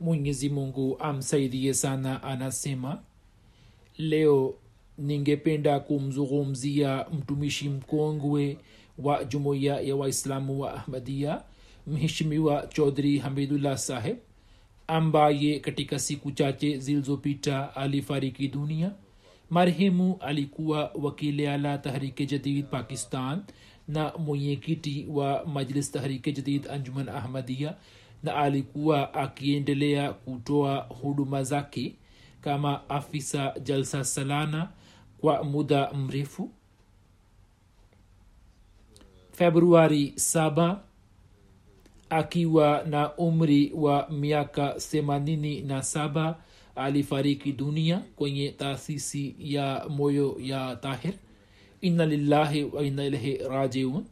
Mwenyezi Mungu amsaidie sana, anasema leo ningependa kumzungumzia mtumishi mkongwe wa jumuiya ya waislamu wa ahmadia mheshimiwa chaudhri hamidullah saheb ambaye katika siku chache zilizopita alifariki dunia. Marehemu alikuwa wakili tahrike jadid pakistan na mwenyekiti wa majlis tahrike jadid anjuman ahmadia na alikuwa akiendelea kutoa huduma zake kama afisa jalsa salana kwa muda mrefu. Februari 7 akiwa na umri wa miaka 87 alifariki dunia kwenye taasisi ya moyo ya tahir. Inna lillahi wa inna ilahi rajiun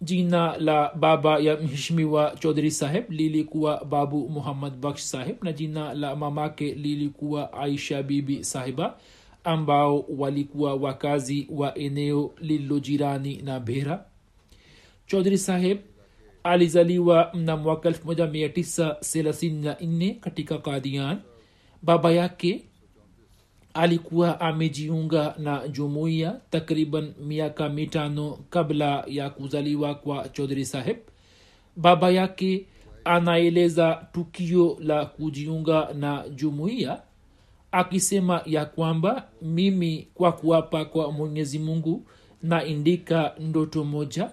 jina la baba ya mheshimiwa chodhri saheb lilikuwa babu muhammad baksh saheb na jina la mamake lilikuwa aisha bibi sahiba ambao walikuwa wakazi wa eneo lililojirani na bhera chodhri saheb alizaliwa mna mwaka 1934 katika kadian baba yake alikuwa amejiunga na jumuiya takriban miaka mitano kabla ya kuzaliwa kwa chodhri saheb. Baba yake anaeleza tukio la kujiunga na jumuiya akisema ya kwamba mimi kwa kuapa kwa mwenyezi mungu naindika ndoto moja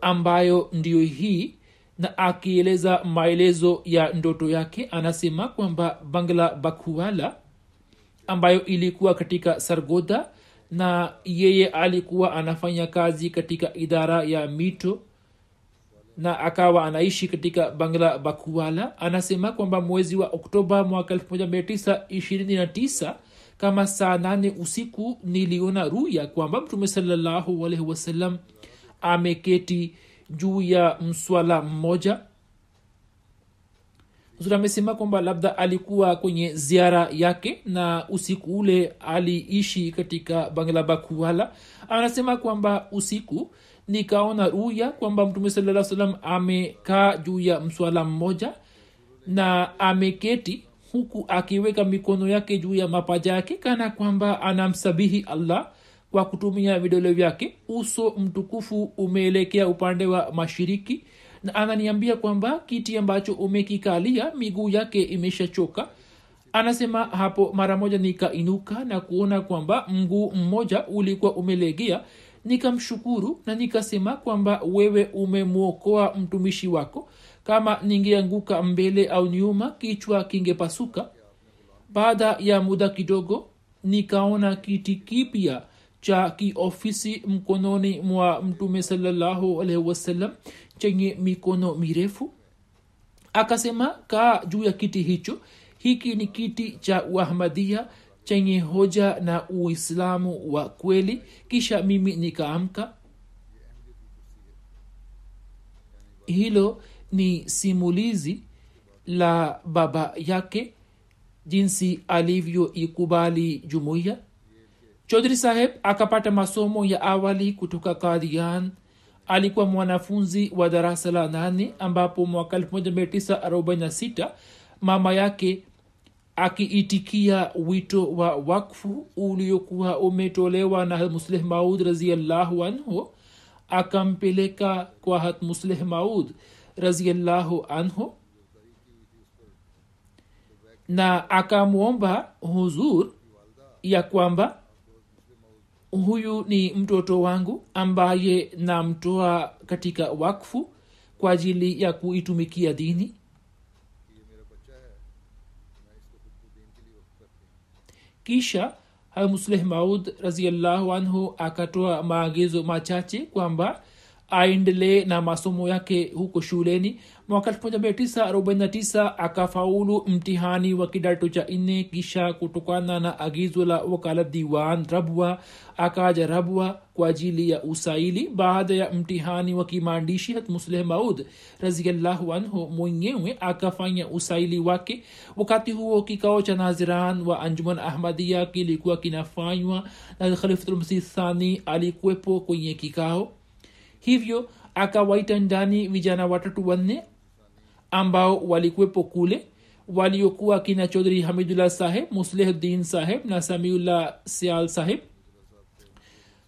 ambayo ndiyo hii na akieleza maelezo ya ndoto yake anasema kwamba bangla bakuwala ambayo ilikuwa katika sargoda na yeye alikuwa anafanya kazi katika idara ya mito na akawa anaishi katika bangla bakuala anasema kwamba mwezi wa oktoba mwaka 1929 kama saa nane usiku niliona ruya kwamba mtume salallahu alaihi wasallam ameketi juu ya mswala mmoja zuri amesema kwamba labda alikuwa kwenye ziara yake na usiku ule aliishi katika banglabakuwala anasema kwamba usiku nikaona ruya kwamba mtume saa salam amekaa juu ya mswala mmoja na ameketi huku akiweka mikono yake juu ya mapaja yake kana kwamba anamsabihi allah kwa kutumia vidole vyake. Uso mtukufu umeelekea upande wa mashiriki ananiambia kwamba kiti ambacho umekikalia miguu yake imeshachoka. Anasema hapo mara moja nikainuka na kuona kwamba mguu mmoja ulikuwa umelegea. Nikamshukuru na nikasema kwamba wewe umemwokoa mtumishi wako. Kama ningeanguka mbele au nyuma kichwa kingepasuka. Baada ya muda kidogo nikaona kiti kipya cha kiofisi mkononi mwa mtume salallahu alaihi wasallam chenye mikono mirefu. Akasema kaa juu ya kiti hicho. Hiki ni kiti cha uahmadia chenye hoja na uislamu wa kweli. Kisha mimi nikaamka. Hilo ni simulizi la baba yake jinsi alivyoikubali jumuiya chodhri saheb akapata masomo ya awali kutoka kadian alikuwa mwanafunzi wa darasa la nane ambapo mwaka 1946 mama yake akiitikia wito wa wakfu uliokuwa umetolewa na musleh maud raziallahu anhu akampeleka kwa hat maud raziallahu anhu na akamwomba huzur ya kwamba huyu ni mtoto wangu ambaye namtoa katika wakfu kwa ajili ya kuitumikia dini. Kisha hamusleh maud raziallahu anhu akatoa maagizo machache kwamba aendelee na masomo yake huko shuleni mwaka 1949 akafaulu mtihani wa kidato cha nne kisha kutokana na agizo la wakala diwan rabwa akaja rabwa kwa ajili ya usaili. Baada ya mtihani wa kimaandishi hat musleh maud raziallahu anhu mwenyewe akafanya usaili wake. Wakati huo kikao cha naziran wa anjuman ahmadia kilikuwa kinafanywa na khalifulmsih thani alikuwepo kwenye kikao. Hivyo akawaita ndani vijana watatu wanne ambao walikuwepo kule waliokuwa kina chodhri hamidullah saheb muslehdin saheb na samiullah sial saheb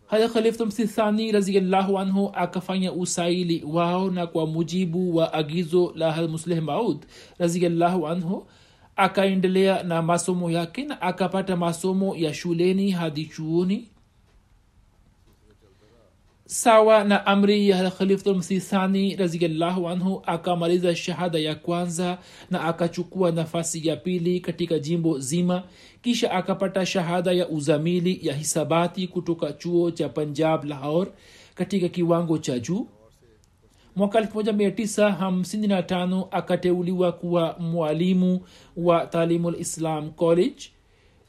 haya khaliftumsithani raziallahu anhu akafanya usaili wao na kwa mujibu wa agizo la musleh maud raziallahu anhu akaendelea na masomo yake na akapata masomo ya shuleni hadi chuoni sawa na amri ya khalifulmsisani raziallahu anhu akamaliza shahada ya kwanza na akachukua nafasi ya pili katika jimbo zima kisha akapata shahada ya uzamili ya hisabati kutoka chuo cha punjab lahor katika kiwango cha juu. Mwaka 1955 akateuliwa kuwa mwalimu wa talimul islam college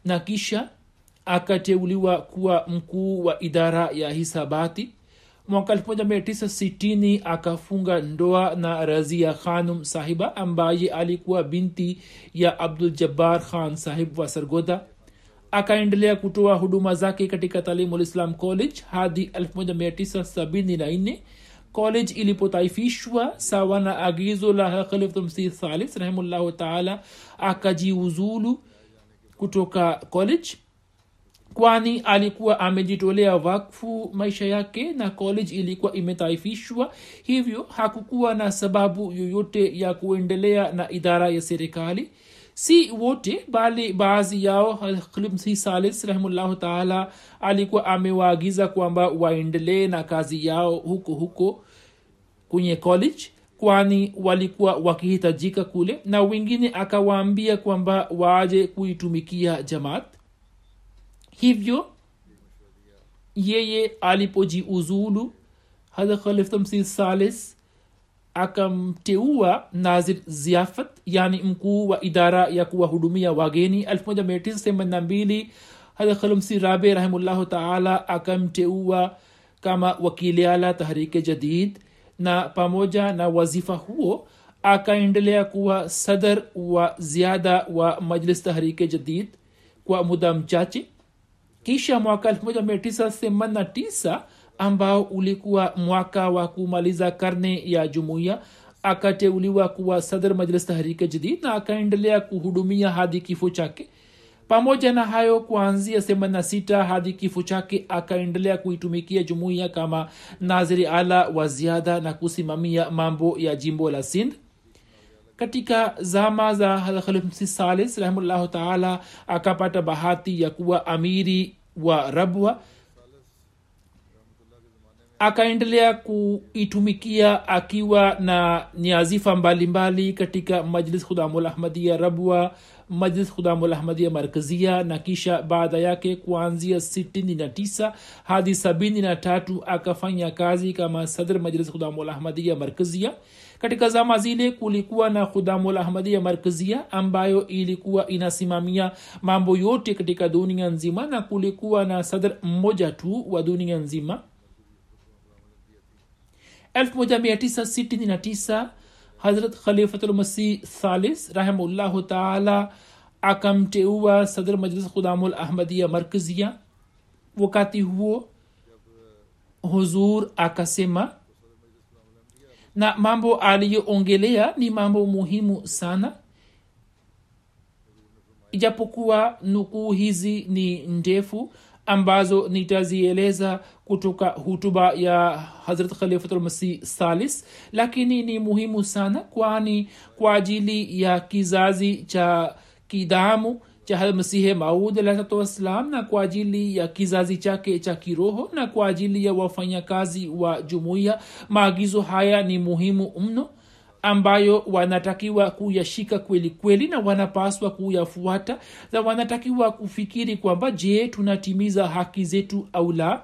na kisha akateuliwa kuwa mkuu wa idara ya hisabati mwaka 1960 akafunga ndoa na razia khanum sahiba ambaye alikuwa binti ya abdul jabbar khan sahib wa sargoda akaendelea kutoa huduma zake katika talimulislam college hadi 1974 college ilipotaifishwa sawa na agizo la khalifmsi thalis rahimullahu taala akajiuzulu kutoka college kwani alikuwa amejitolea wakfu maisha yake na college ilikuwa imetaifishwa hivyo hakukuwa na sababu yoyote ya kuendelea na idara ya serikali. Si wote bali baadhi yao klimsi salis rahimullahu taala alikuwa amewaagiza kwamba waendelee na kazi yao huko huko kwenye college kwani walikuwa wakihitajika kule na wengine akawaambia kwamba waje kuitumikia jamaat hivyo yeye alipojiuzulu hadha khaliftamsi salis akamteua nazir ziafat yani mkuu wa idara ya kuwahudumia wageni 1982 hadha khalimsi rabe rahimullahu taala akamteua kama wakiliala tahrike jadid. Na pamoja na wazifa huo akaendelea kuwa sadar wa ziada wa majlis tahrike jadid kwa muda mchache kisha mwaka 1989 ambao ulikuwa mwaka wa kumaliza karne ya jumuiya akateuliwa kuwa sadr majlis tahrike jadid na akaendelea kuhudumia hadi kifo chake. Pamoja na hayo kuanzia 86 hadi kifo chake akaendelea kuitumikia jumuiya kama naziri ala wa ziada na kusimamia mambo ya jimbo la sindh katika zama za halhalmsi salis rahimllahu taala akapata bahati ya kuwa amiri wa rabwa. Akaendelea kuitumikia akiwa na niazifa mbalimbali katika majlis khudamul ahmadia rabwa majlis khudamul ahmadia markazia na kisha baada yake kuanzia 69 hadi 73 akafanya kazi kama sadr majlis khudamul ahmadia markazia katika zama zile kulikuwa na khudamul ahmadia markazia ambayo ilikuwa inasimamia mambo yote katika dunia nzima na kulikuwa na sadr mmoja tu wa dunia nzima. 1969 hazrat khalifatulmasih thalis rahimullahu taala akamteua sadr majlis khudamul ahmadia markazia wakati huo huzur akasema na mambo aliyoongelea ni mambo muhimu sana. Ijapokuwa nukuu hizi ni ndefu ambazo nitazieleza kutoka hutuba ya hazrat khalifatulmasih salis lakini ni muhimu sana kwani kwa ajili ya kizazi cha kidamu cha masihe maud alahsatu wassalam na kwa ajili ya kizazi chake cha kiroho na kwa ajili ya wafanyakazi wa jumuiya. Maagizo haya ni muhimu mno ambayo wanatakiwa kuyashika kweli kweli na wanapaswa kuyafuata na wanatakiwa kufikiri kwamba je tunatimiza haki zetu au la?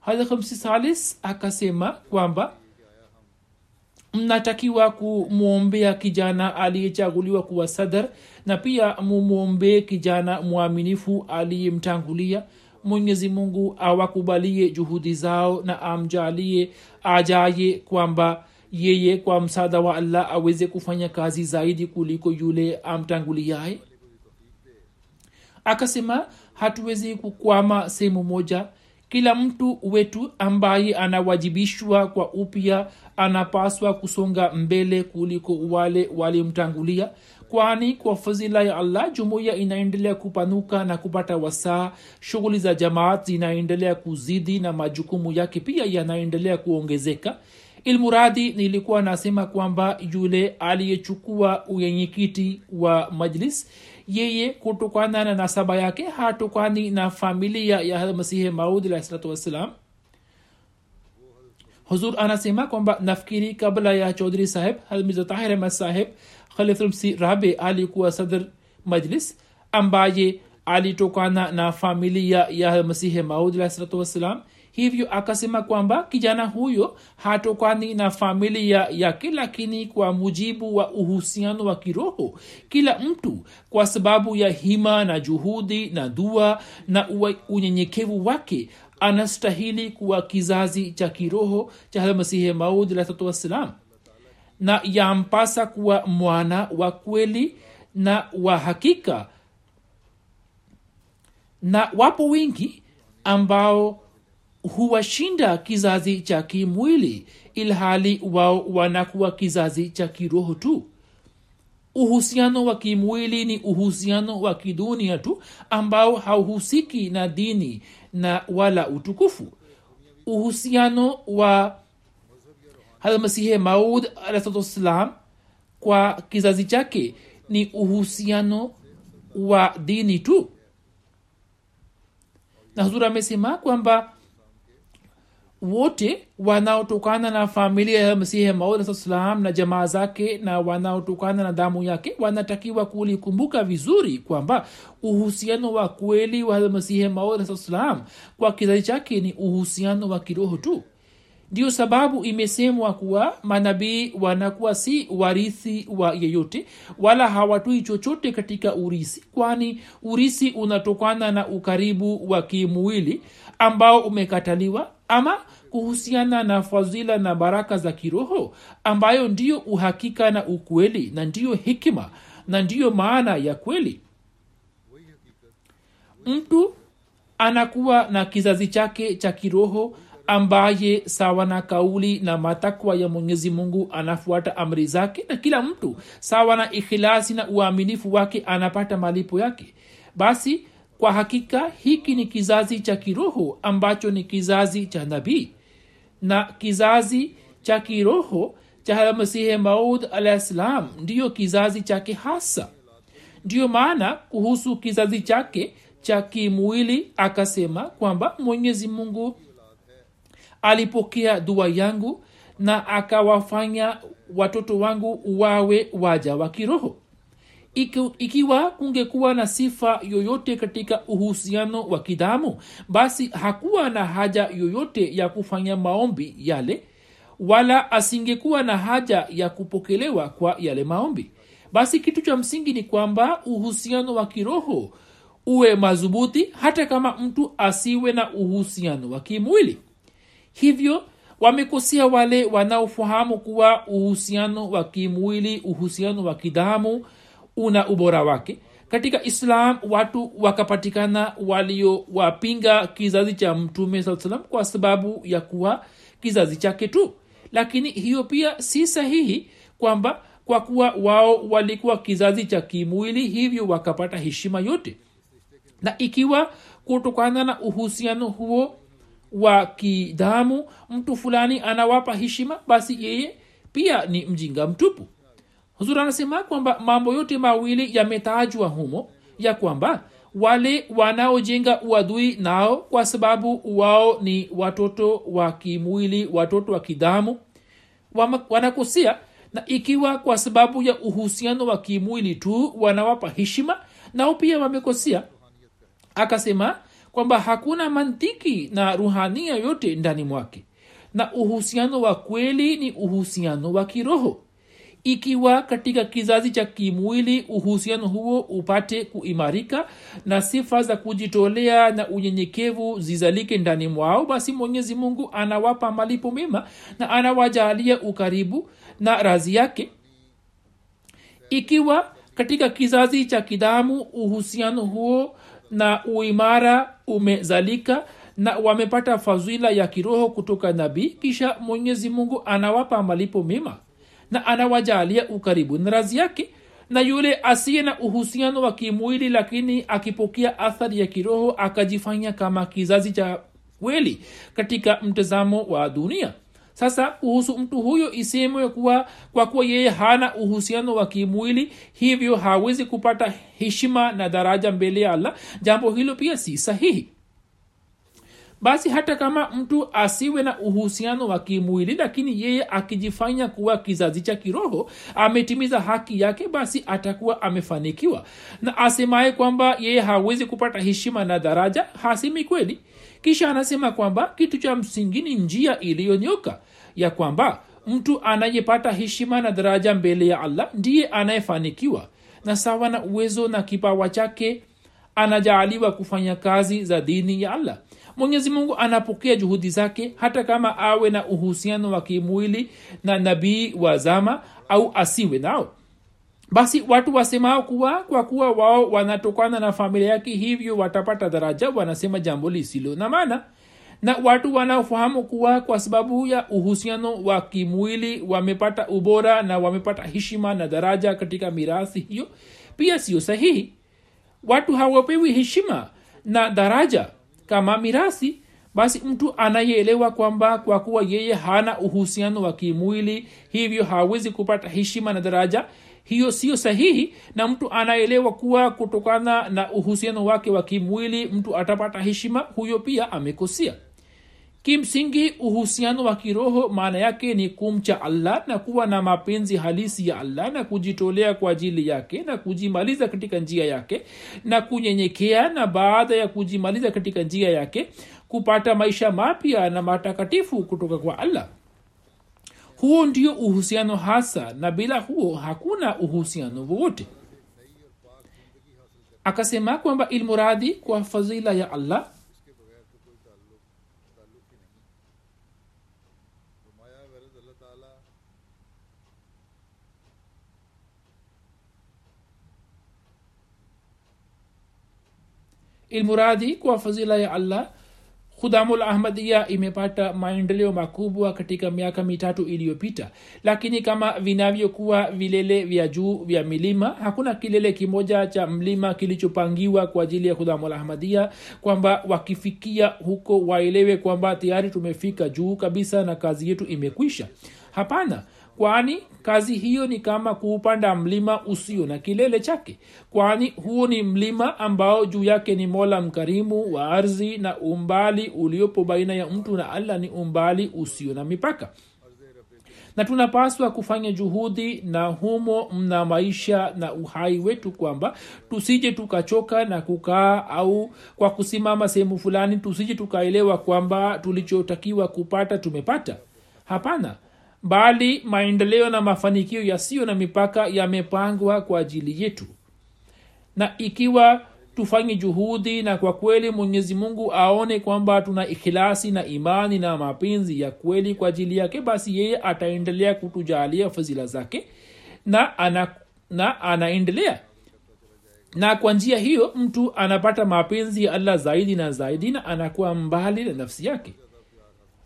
Hadhamsi salis akasema kwamba mnatakiwa kumwombea kijana aliyechaguliwa kuwa sadar na pia mumwombee kijana mwaminifu aliyemtangulia. Mwenyezi mungu awakubalie juhudi zao na amjalie ajaye kwamba yeye kwa msaada wa allah aweze kufanya kazi zaidi kuliko yule amtanguliaye. Akasema hatuwezi kukwama sehemu moja kila mtu wetu ambaye anawajibishwa kwa upya anapaswa kusonga mbele kuliko wale walimtangulia kwani kwa fadhila ya allah jumuiya inaendelea kupanuka na kupata wasaa. Shughuli za jamaat zinaendelea kuzidi na majukumu yake pia yanaendelea kuongezeka. Ilmuradi nilikuwa nasema kwamba yule aliyechukua uyenyekiti wa majlis yeye kutokana na nasaba yake hatokani na familia ya masihi maudi alahsalatu wassalam. Huzur anasema kwamba nafikiri kabla ya chaudhri saheb hazmizatahir ahmad saheb khalifulmsi rabe alikuwa sadr majlis ambaye alitokana na familia ya masihi maud alahsalatu wassalam hivyo akasema kwamba kijana huyo hatokani na familia yake lakini kwa mujibu wa uhusiano wa kiroho kila mtu kwa sababu ya hima na juhudi na dua na unyenyekevu wake anastahili kuwa kizazi cha kiroho cha masihi maud alahsatu na yampasa kuwa mwana wa kweli na wa hakika. Na wapo wengi ambao huwashinda kizazi cha kimwili ilhali wao wanakuwa kizazi cha kiroho tu. Uhusiano wa kimwili ni uhusiano wa kidunia tu ambao hauhusiki na dini na wala utukufu. Uhusiano wa halmasihe maud alahsalam kwa kizazi chake ni uhusiano wa dini tu. Na huzuri amesema kwamba wote wanaotokana na familia ya masihi maud salam na jamaa zake na wanaotokana na damu yake wanatakiwa kulikumbuka vizuri kwamba uhusiano wa kweli wa masihi maud salam kwa kizazi chake ni uhusiano wa kiroho tu. Ndio sababu imesemwa kuwa manabii wanakuwa si warithi wa yeyote wala hawatui chochote katika urisi kwani urisi unatokana na ukaribu wa kimwili ambao umekataliwa ama kuhusiana na fadhila na baraka za kiroho ambayo ndiyo uhakika na ukweli na ndiyo hikima na ndiyo maana ya kweli. Mtu anakuwa na kizazi chake cha kiroho ambaye sawa na kauli na matakwa ya mwenyezi mungu anafuata amri zake na kila mtu sawa na ikhilasi na uaminifu wake anapata malipo yake. Basi kwa hakika hiki ni kizazi cha kiroho ambacho ni kizazi cha nabii. Na kizazi cha kiroho cha masihi maud salam ndiyo kizazi chake hasa. Ndiyo maana kuhusu kizazi chake cha kimwili akasema kwamba mwenyezi mungu alipokea dua yangu na akawafanya watoto wangu wawe waja wa kiroho Iki, ikiwa kungekuwa na sifa yoyote katika uhusiano wa kidamu basi hakuwa na haja yoyote ya kufanya maombi yale wala asingekuwa na haja ya kupokelewa kwa yale maombi. Basi kitu cha msingi ni kwamba uhusiano wa kiroho uwe madhubuti hata kama mtu asiwe na uhusiano wa kimwili. Hivyo wamekosea wale wanaofahamu kuwa uhusiano wa kimwili uhusiano wa kidamu una ubora wake. Katika islam watu wakapatikana waliowapinga kizazi cha mtume saa salam kwa sababu ya kuwa kizazi chake tu. Lakini hiyo pia si sahihi kwamba kwa kuwa wao walikuwa kizazi cha kimwili hivyo wakapata heshima yote. Na ikiwa kutokana na uhusiano huo wa kidamu mtu fulani anawapa heshima basi yeye pia ni mjinga mtupu huzuri anasema kwamba mambo yote mawili yametajwa humo ya kwamba wale wanaojenga uadui nao kwa sababu wao ni watoto wa kimwili watoto wa kidhamu wanakosea. Na ikiwa kwa sababu ya uhusiano wa kimwili tu wanawapa heshima nao pia wamekosea. Akasema kwamba hakuna mantiki na ruhania yote ndani mwake. Na uhusiano wa kweli ni uhusiano wa kiroho ikiwa katika kizazi cha kimwili uhusiano huo upate kuimarika na sifa za kujitolea na unyenyekevu zizalike ndani mwao basi mwenyezi mungu anawapa malipo mema na anawajalia ukaribu na razi yake. Ikiwa katika kizazi cha kidamu uhusiano huo na uimara umezalika na wamepata fadhila ya kiroho kutoka nabii kisha mwenyezi mungu anawapa malipo mema na anawajalia ukaribu. Na razi yake na yule asiye na uhusiano wa kimwili lakini akipokea athari ya kiroho akajifanya kama kizazi cha kweli katika mtazamo wa dunia. Sasa kuhusu mtu huyo isemwe kuwa kwa kuwa yeye hana uhusiano wa kimwili hivyo hawezi kupata heshima na daraja mbele ya allah. Jambo hilo pia si sahihi basi hata kama mtu asiwe na uhusiano wa kimwili lakini yeye akijifanya kuwa kizazi cha kiroho ametimiza haki yake basi atakuwa amefanikiwa. Na asemaye kwamba yeye hawezi kupata heshima na daraja hasemi kweli. Kisha anasema kwamba kitu cha msingi ni njia iliyonyoka ya kwamba mtu anayepata heshima na daraja mbele ya allah ndiye anayefanikiwa. Na sawa na uwezo na kipawa chake anajaaliwa kufanya kazi za dini ya allah mwenyezi mungu anapokea juhudi zake hata kama awe na uhusiano wa kimwili na nabii wa zama au asiwe nao. Basi watu wasemao kuwa kwa kuwa wao wanatokana na familia yake hivyo watapata daraja wanasema jambo lisilo na maana. Na watu wanaofahamu kuwa kwa sababu ya uhusiano wa kimwili wamepata ubora na wamepata heshima na daraja katika mirathi hiyo pia sio sahihi. Watu hawapewi heshima na daraja kama mirasi basi mtu anayeelewa kwamba kwa kuwa yeye hana uhusiano wa kimwili hivyo hawezi kupata heshima na daraja hiyo sio sahihi. Na mtu anaelewa kuwa kutokana na uhusiano wake wa kimwili mtu atapata heshima huyo pia amekosea kimsingi uhusiano wa kiroho maana yake ni kumcha allah na kuwa na mapenzi halisi ya allah na kujitolea kwa ajili yake na kujimaliza katika njia yake na kunyenyekea na baada ya kujimaliza katika njia yake kupata maisha mapya na matakatifu kutoka kwa allah. Huo ndio uhusiano hasa na bila huo hakuna uhusiano wowote. Akasema kwamba ilmuradhi kwa fadhila ya allah ilmuradhi kwa fadhila ya allah khudamul ahmadia imepata maendeleo makubwa katika miaka mitatu iliyopita. Lakini kama vinavyokuwa vilele vya juu vya milima hakuna kilele kimoja cha mlima kilichopangiwa kwa ajili ya khudamul ahmadia kwamba wakifikia huko waelewe kwamba tayari tumefika juu kabisa na kazi yetu imekwisha. Hapana kwani kazi hiyo ni kama kuupanda mlima usio na kilele chake? Kwani huo ni mlima ambao juu yake ni mola mkarimu wa ardhi na umbali uliopo baina ya mtu na allah ni umbali usio na mipaka? Na tunapaswa kufanya juhudi na humo mna maisha na uhai wetu kwamba tusije tukachoka na kukaa au kwa kusimama sehemu fulani tusije tukaelewa kwamba tulichotakiwa kupata tumepata. Hapana bali maendeleo na mafanikio yasiyo na mipaka yamepangwa kwa ajili yetu. Na ikiwa tufanye juhudi na kwa kweli mwenyezi mungu aone kwamba tuna ikhilasi na imani na mapenzi ya kweli kwa ajili yake basi yeye ataendelea kutujalia fadhila zake na ana na anaendelea. Na kwa njia hiyo mtu anapata mapenzi ya allah zaidi na zaidi na anakuwa mbali na nafsi yake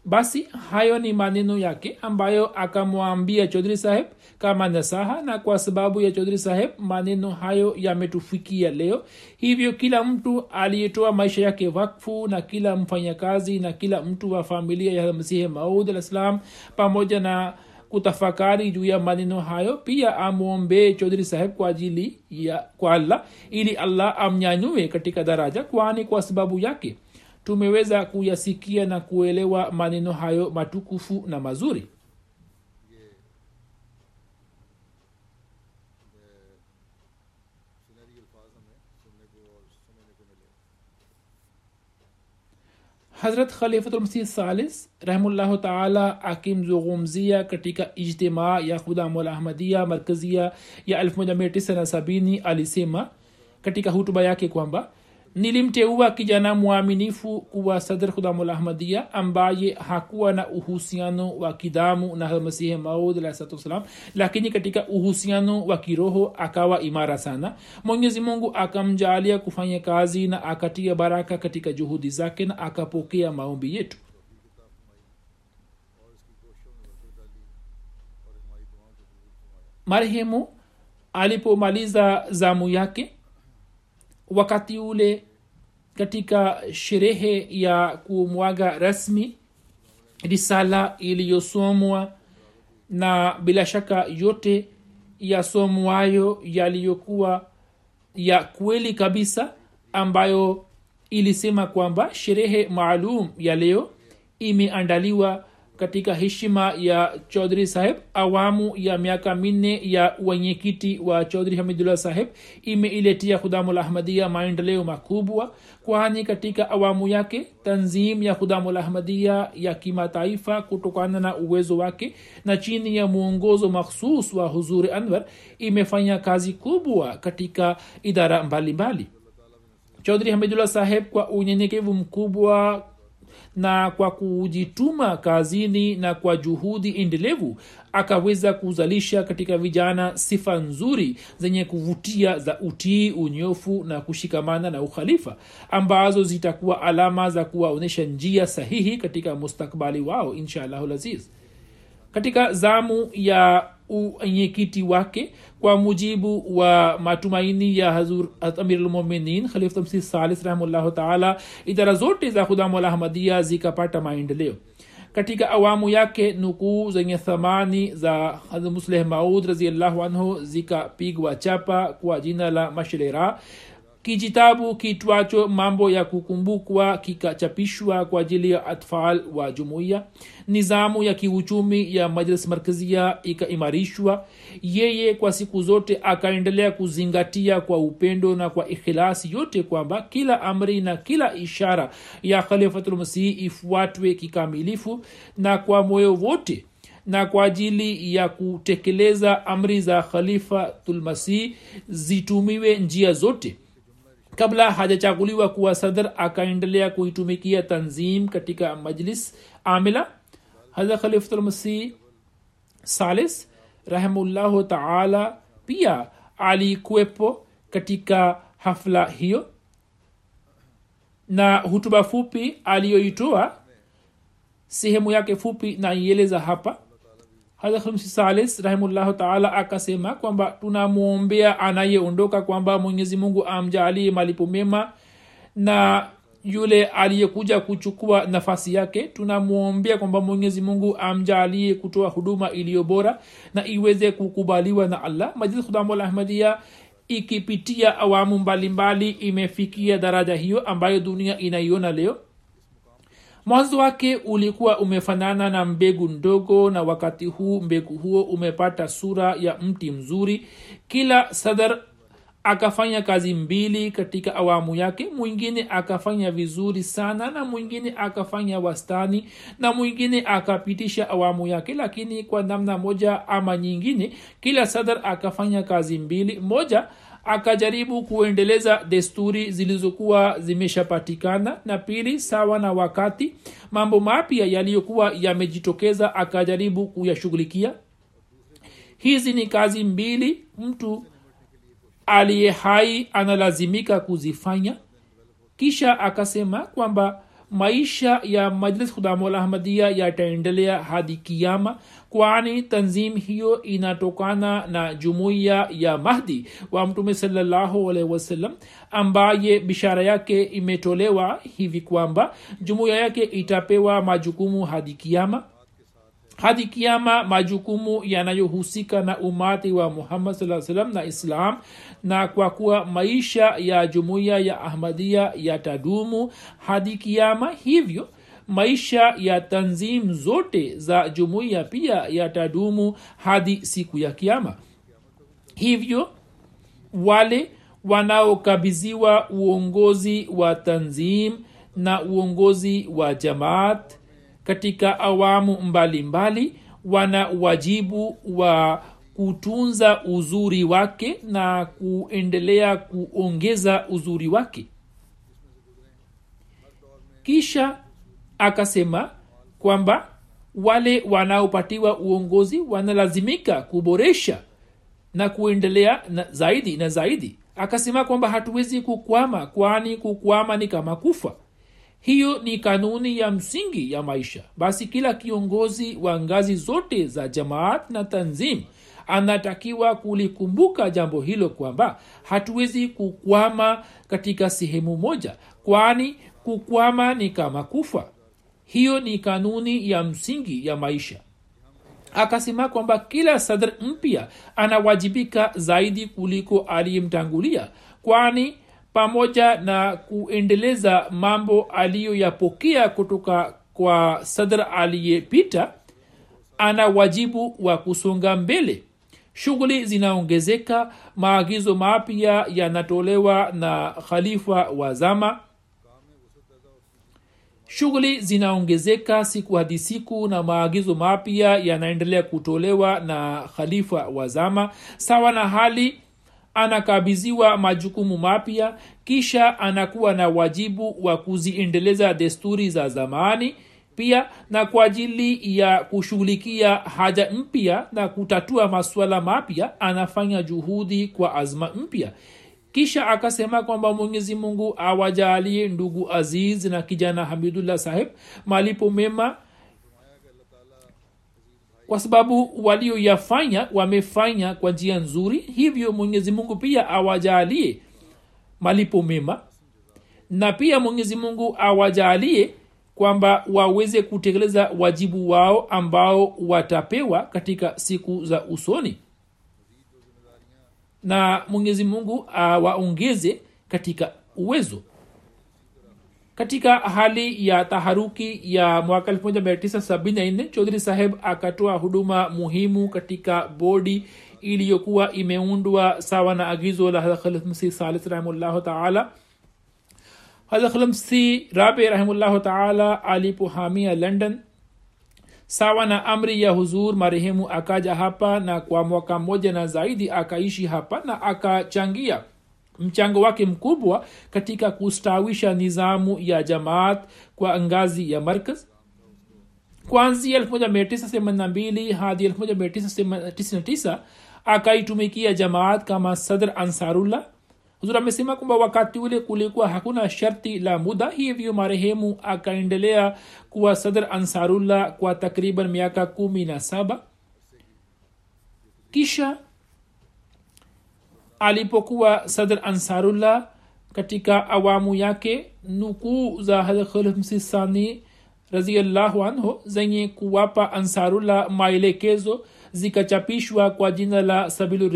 basi hayo ni maneno yake ambayo akamwambia chodhri saheb kama nasaha na kwa sababu ya chodhri saheb maneno hayo yametufikia leo. Hivyo kila mtu aliyetoa maisha yake wakfu na kila mfanyakazi na kila mtu wa familia ya masihi maud alah salam pamoja na kutafakari juu ya maneno hayo pia amwombee chodhri saheb kwa ajili ya kwa allah ili allah amnyanyue katika daraja kwani kwa sababu yake tumeweza kuyasikia na kuelewa maneno hayo matukufu na mazuri. Hazrat khalifatulmsih salis rahimullahu taala akimzungumzia katika ijtimaa ya khudamul ahmadia markazia ya 1970 alisema katika hutuba yake kwamba nilimteua kijana mwaminifu kuwa sadr khudamul ahmadia ambaye hakuwa na uhusiano wa kidamu na masihi maud alahsatuwassalam lakini katika uhusiano wa kiroho akawa imara sana. Mwenyezi mungu akamjaalia kufanya kazi na akatia baraka katika juhudi zake na akapokea maombi yetu. Marehemu alipomaliza zamu yake wakati ule katika sherehe ya kumwaga rasmi risala iliyosomwa na bila shaka yote yasomwayo yaliyokuwa ya kweli kabisa ambayo ilisema kwamba sherehe maalum ya leo imeandaliwa katika heshima ya chaudhri saheb awamu ya miaka minne ya wenyekiti wa chaudhri hamidullah saheb imeiletia khudamul ahmadia maendeleo makubwa kwani katika awamu yake tanzim ya khudamul ahmadia ya kimataifa kutokana na uwezo wake na chini ya mwongozo makhsus wa huzuri anwar imefanya kazi kubwa katika idara mbalimbali. Chaudhri hamidullah saheb kwa unyenyekevu mkubwa na kwa kujituma kazini na kwa juhudi endelevu akaweza kuzalisha katika vijana sifa nzuri zenye kuvutia za utii unyofu na kushikamana na ukhalifa ambazo zitakuwa alama za kuwaonyesha njia sahihi katika mustakbali wao insha allahu katika zamu ya uenyekiti wake kwa mujibu wa matumaini ya hazur amirulmuminin khaliftamsi salis rahimullahu taala idara zote za khudamul ahmadia zikapata maendeleo. Katika awamu yake nukuu zenye thamani za musleh maud raziallahu anhu zikapigwa chapa kwa jina la mashlera kijitabu kitwacho mambo ya kukumbukwa kikachapishwa kwa ajili ya atfal wa jumuiya. Nizamu ya kiuchumi ya majlis markazia ikaimarishwa. Yeye kwa siku zote akaendelea kuzingatia kwa upendo na kwa ikhilasi yote kwamba kila amri na kila ishara ya khalifatulmasihi ifuatwe kikamilifu na kwa moyo wote na kwa ajili ya kutekeleza amri za khalifatulmasihi zitumiwe njia zote kabla hajachaguliwa kuwa sadr akaendelea kuitumikia tanzim katika majlis. Amila hadha khalifatulmasih salis rahimullahu taala pia alikuwepo katika hafla hiyo. Na hutuba fupi aliyoitoa sehemu yake fupi naieleza hapa salis rahimullahu taala akasema kwamba tunamwombea anayeondoka kwamba mwenyezi mungu amjaalie malipo mema na yule aliyekuja kuchukua nafasi yake. Tunamwombea kwamba mwenyezi mungu amjaalie kutoa huduma iliyo bora na iweze kukubaliwa na allah. Majlis khudamul ahmadia ikipitia awamu mbalimbali mbali, imefikia daraja hiyo ambayo dunia inaiona leo mwanzo wake ulikuwa umefanana na mbegu ndogo na wakati huu mbegu huo umepata sura ya mti mzuri. Kila sadar akafanya kazi mbili katika awamu yake. Mwingine akafanya vizuri sana na mwingine akafanya wastani na mwingine akapitisha awamu yake. Lakini kwa namna moja ama nyingine kila sadar akafanya kazi mbili. Moja akajaribu kuendeleza desturi zilizokuwa zimeshapatikana. Na pili sawa na wakati mambo mapya yaliyokuwa yamejitokeza akajaribu kuyashughulikia. Hizi ni kazi mbili mtu aliye hai analazimika kuzifanya. Kisha akasema kwamba maisha ya majlis khudamul ahmadia yataendelea hadi kiama kwani tanzim hiyo inatokana na jumuiya ya mahdi wa mtume sawasalam ambaye bishara yake imetolewa hivi kwamba jumuiya yake itapewa majukumu hadi kiama hadi kiama majukumu yanayohusika na umati wa muhammad saa salam na islam na kwa kuwa maisha ya jumuiya ya ahmadia yatadumu hadi kiama hivyo maisha ya tanzim zote za jumuiya pia yatadumu hadi siku ya kiama hivyo wale wanaokabiziwa uongozi wa tanzim na uongozi wa jamaat katika awamu mbalimbali mbali, wana wajibu wa kutunza uzuri wake na kuendelea kuongeza uzuri wake. Kisha akasema kwamba wale wanaopatiwa uongozi wanalazimika kuboresha na kuendelea na zaidi na zaidi. Akasema kwamba hatuwezi kukwama kwani kukwama ni kama kufa. Hiyo ni kanuni ya msingi ya maisha. Basi kila kiongozi wa ngazi zote za jamaat na tanzim anatakiwa kulikumbuka jambo hilo kwamba hatuwezi kukwama katika sehemu moja kwani kukwama ni kama kufa hiyo ni kanuni ya msingi ya maisha. Akasema kwamba kila sadr mpya anawajibika zaidi kuliko aliyemtangulia kwani pamoja na kuendeleza mambo aliyoyapokea kutoka kwa sadr aliyepita ana wajibu wa kusonga mbele. Shughuli zinaongezeka maagizo mapya yanatolewa na khalifa wa zama shughuli zinaongezeka siku hadi siku na maagizo mapya yanaendelea kutolewa na khalifa wa zama sawa na hali anakabidhiwa majukumu mapya kisha anakuwa na wajibu wa kuziendeleza desturi za zamani pia na kwa ajili ya kushughulikia haja mpya na kutatua masuala mapya anafanya juhudi kwa azma mpya kisha akasema kwamba mwenyezi mungu awajalie ndugu aziz na kijana hamidullah saheb malipo mema kwa sababu walioyafanya wamefanya kwa njia nzuri. Hivyo mwenyezi mungu pia awajalie malipo mema na pia mwenyezi mungu awajalie kwamba waweze kutekeleza wajibu wao ambao watapewa katika siku za usoni na mwenyezi mungu awaongeze katika uwezo. Katika hali ya taharuki ya mwaka 1974 chodhri saheb akatoa huduma muhimu katika bodi iliyokuwa imeundwa sawa na agizo la hadkhalmsi salis rahimullahu taala. Hadkhalmsi rabe rahimullahu taala alipohamia london sawa na amri ya huzur marehemu akaja hapa na kwa mwaka mmoja na zaidi akaishi hapa na akachangia mchango wake mkubwa katika kustawisha nizamu ya jamaat kwa ngazi ya markaz. Kwanzia 1982 hadi 1999 akaitumikia jamaat kama sadr ansarullah huzur amesema kwamba wakati ule kulikuwa hakuna sharti la muda hivyo marehemu akaendelea kuwa sadr ansarullah kwa takriban miaka kumi na saba. Kisha alipokuwa sadr ansarullah katika awamu yake nukuu za hadkhlmsisani raziallahu anhu zenye kuwapa ansarullah maelekezo zikachapishwa kwa jina la sabilu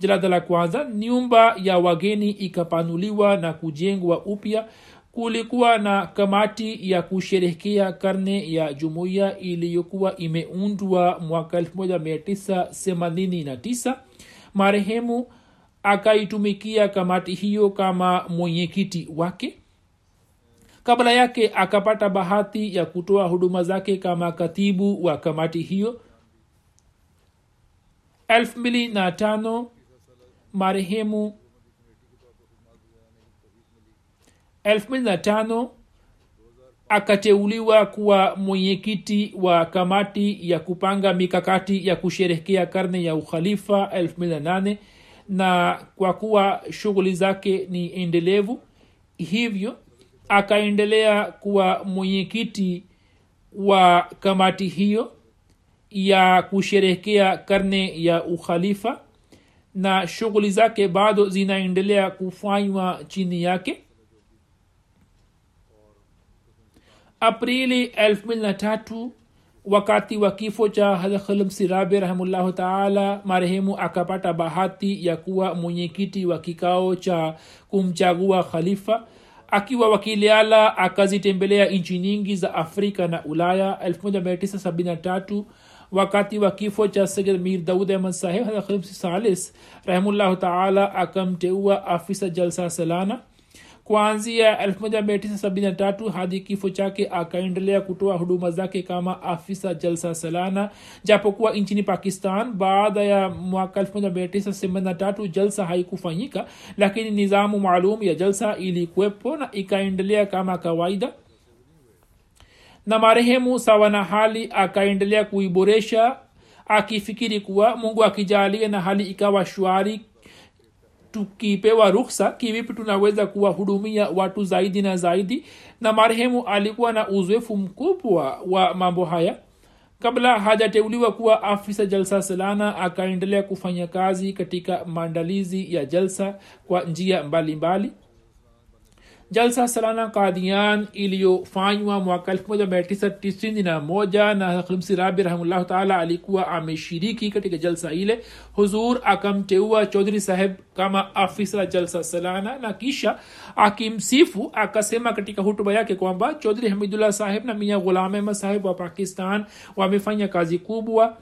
jalada la kwanza nyumba ya wageni ikapanuliwa na kujengwa upya. Kulikuwa na kamati ya kusherehekea karne ya jumuiya iliyokuwa imeundwa mwaka 1989 marehemu akaitumikia kamati hiyo kama mwenyekiti wake. Kabla yake akapata bahati ya kutoa huduma zake kama katibu wa kamati hiyo. 25 marehemu 25 akateuliwa kuwa mwenyekiti wa kamati ya kupanga mikakati ya kusherehekea karne ya ukhalifa 28 na kwa kuwa shughuli zake ni endelevu hivyo akaendelea kuwa mwenyekiti wa kamati hiyo ya kusherehekea karne ya ukhalifa na shughuli zake bado zinaendelea kufanywa chini yake. Aprili 23 wakati wa kifo cha hadkhalim sirabi rahimullahu taala marehemu akapata bahati ya kuwa mwenyekiti wa kikao cha kumchagua khalifa. Akiwa wakiliala akazitembelea nchi nyingi za afrika na ulaya. 1973 wakati wa kifo cha sayid mir daud ahmad saheb hadkhalim salis rahimullahu taala akamteua afisa jalsa salana. Kuanzia 1973 hadi kifo chake akaendelea kutoa huduma zake kama afisa jalsa salana. Japokuwa nchini pakistan baada ya mwaka 1983 jalsa haikufanyika lakini nizamu maalum ya jalsa ilikuwepo na ikaendelea kama kawaida na marehemu sawa na hali akaendelea kuiboresha akifikiri kuwa mungu akijalia na hali ikawa shwari tukipewa ruksa kivipi tunaweza kuwahudumia watu zaidi na zaidi? Na marehemu alikuwa na uzoefu mkubwa wa mambo haya. Kabla hajateuliwa kuwa afisa jalsa salana akaendelea kufanya kazi katika maandalizi ya jalsa kwa njia mbalimbali. mbali jalsa salana kadian iliyofanywa mwaka 1991 na hakim rabi rahimullahu taala alikuwa ameshiriki katika jalsa ile. Huzur akamteua chodhri saheb kama afisa jalsa salana na kisha akimsifu akasema katika hutuba yake kwamba chodhri hamidullah saheb na mia ghulam ahmad saheb wa pakistan wamefanya kazi kubwa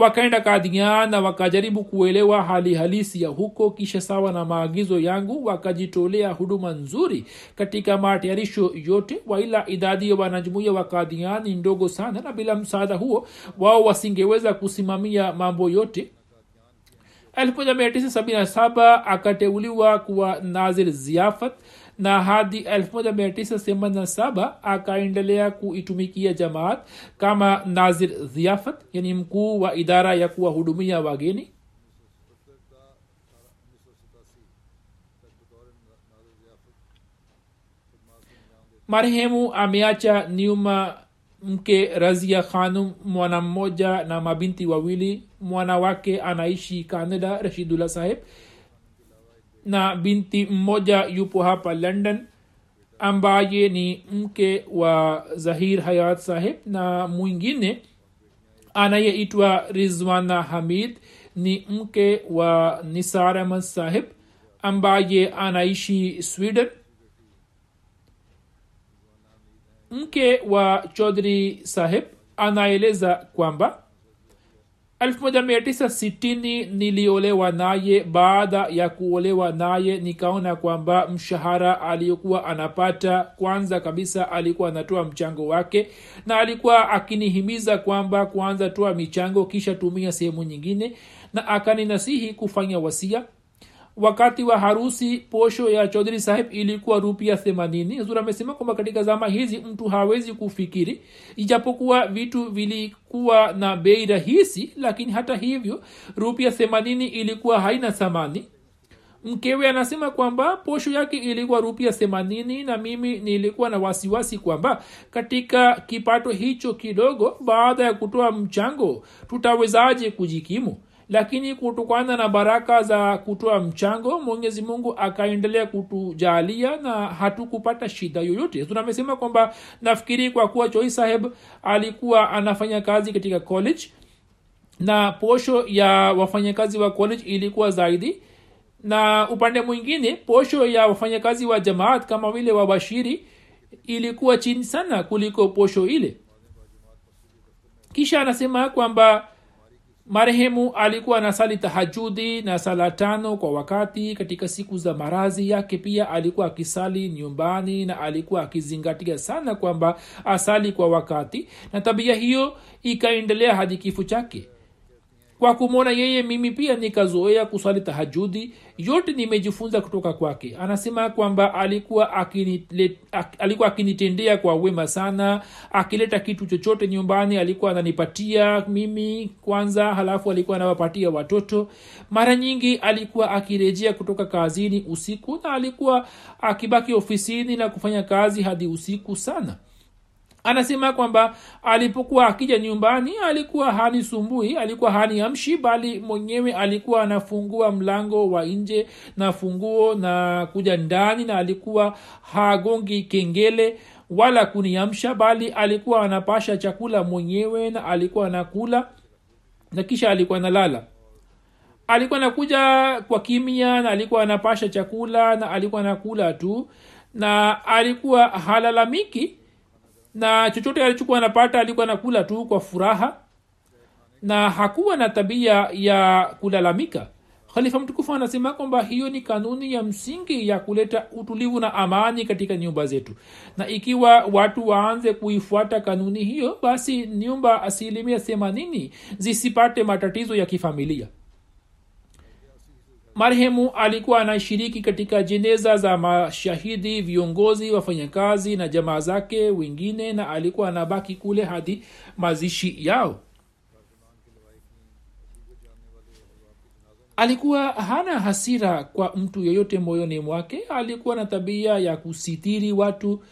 wakaenda kadian na wakajaribu kuelewa hali halisi ya huko kisha sawa na maagizo yangu wakajitolea huduma nzuri katika matayarisho yote waila idadi ya wanajumuia wa kadhian ni ndogo sana na bila msaada huo wao wasingeweza kusimamia mambo yote. 1977 akateuliwa kuwa nazir ziafat na hadi 1987 akaendelea kuitumikia jamaat kama nazir ziafat yani mkuu wa idara ya kuwahudumia wageni. Marehemu ameacha nyuma mke razia khanum mwana mmoja na mabinti wawili. Mwana wake anaishi canada rashidullah saheb na binti mmoja yupo hapa london ambaye ni mke wa zahir hayat saheb na mwingine anayeitwa rizwana hamid ni mke wa nisar ahmad saheb ambaye anaishi sweden. Mke wa chodhri saheb anaeleza kwamba 1960 niliolewa naye baada ya kuolewa naye nikaona kwamba mshahara aliyokuwa anapata kwanza kabisa alikuwa anatoa mchango wake na alikuwa akinihimiza kwamba kwanza toa michango kisha tumia sehemu nyingine na akaninasihi kufanya wasia wakati wa harusi posho ya chodhri saheb ilikuwa rupia themanini. Huzur amesema kwamba katika zama hizi mtu hawezi kufikiri ijapokuwa vitu vilikuwa na bei rahisi lakini hata hivyo rupia themanini ilikuwa haina thamani. Mkewe anasema kwamba posho yake ilikuwa rupia themanini na mimi nilikuwa na wasiwasi kwamba katika kipato hicho kidogo baada ya kutoa mchango tutawezaje kujikimu lakini kutokana na baraka za kutoa mchango mwenyezi mungu akaendelea kutujalia na hatukupata shida yoyote. Tunamesema kwamba nafikiri kwa kuwa choi saheb alikuwa anafanya kazi katika college na posho ya wafanyakazi wa college ilikuwa zaidi. Na upande mwingine posho ya wafanyakazi wa jamaat kama vile wabashiri ilikuwa chini sana kuliko posho ile. Kisha anasema kwamba marehemu alikuwa anasali tahajudi na sala tano kwa wakati. Katika siku za marazi yake pia alikuwa akisali nyumbani na alikuwa akizingatia sana kwamba asali kwa wakati. Na tabia hiyo ikaendelea hadi kifo chake kwa kumwona yeye mimi pia nikazoea kuswali tahajudi. Yote nimejifunza kutoka kwake. Anasema kwamba alikuwa akinile, ak, alikuwa akinitendea kwa wema sana. Akileta kitu chochote nyumbani alikuwa ananipatia mimi kwanza halafu alikuwa anawapatia watoto. Mara nyingi alikuwa akirejea kutoka kazini usiku na alikuwa akibaki ofisini na kufanya kazi hadi usiku sana anasema kwamba alipokuwa akija nyumbani alikuwa hanisumbui alikuwa haniamshi bali mwenyewe alikuwa anafungua mlango wa nje na funguo na kuja ndani na alikuwa hagongi kengele wala kuniamsha bali alikuwa anapasha chakula mwenyewe na alikuwa anakula na kisha alikuwa analala. Alikuwa anakuja kwa kimya na alikuwa anapasha chakula na alikuwa anakula tu na alikuwa halalamiki na chochote alichokuwa anapata alikuwa anakula tu kwa furaha. Na hakuwa na tabia ya kulalamika. Khalifa mtukufu anasema kwamba hiyo ni kanuni ya msingi ya kuleta utulivu na amani katika nyumba zetu. Na ikiwa watu waanze kuifuata kanuni hiyo basi nyumba asilimia themanini zisipate matatizo ya kifamilia marehemu alikuwa anashiriki katika jeneza za mashahidi viongozi wafanyakazi na jamaa zake wengine na alikuwa anabaki kule hadi mazishi yao. Alikuwa hana hasira kwa mtu yeyote moyoni mwake. Alikuwa na tabia ya kusitiri watu.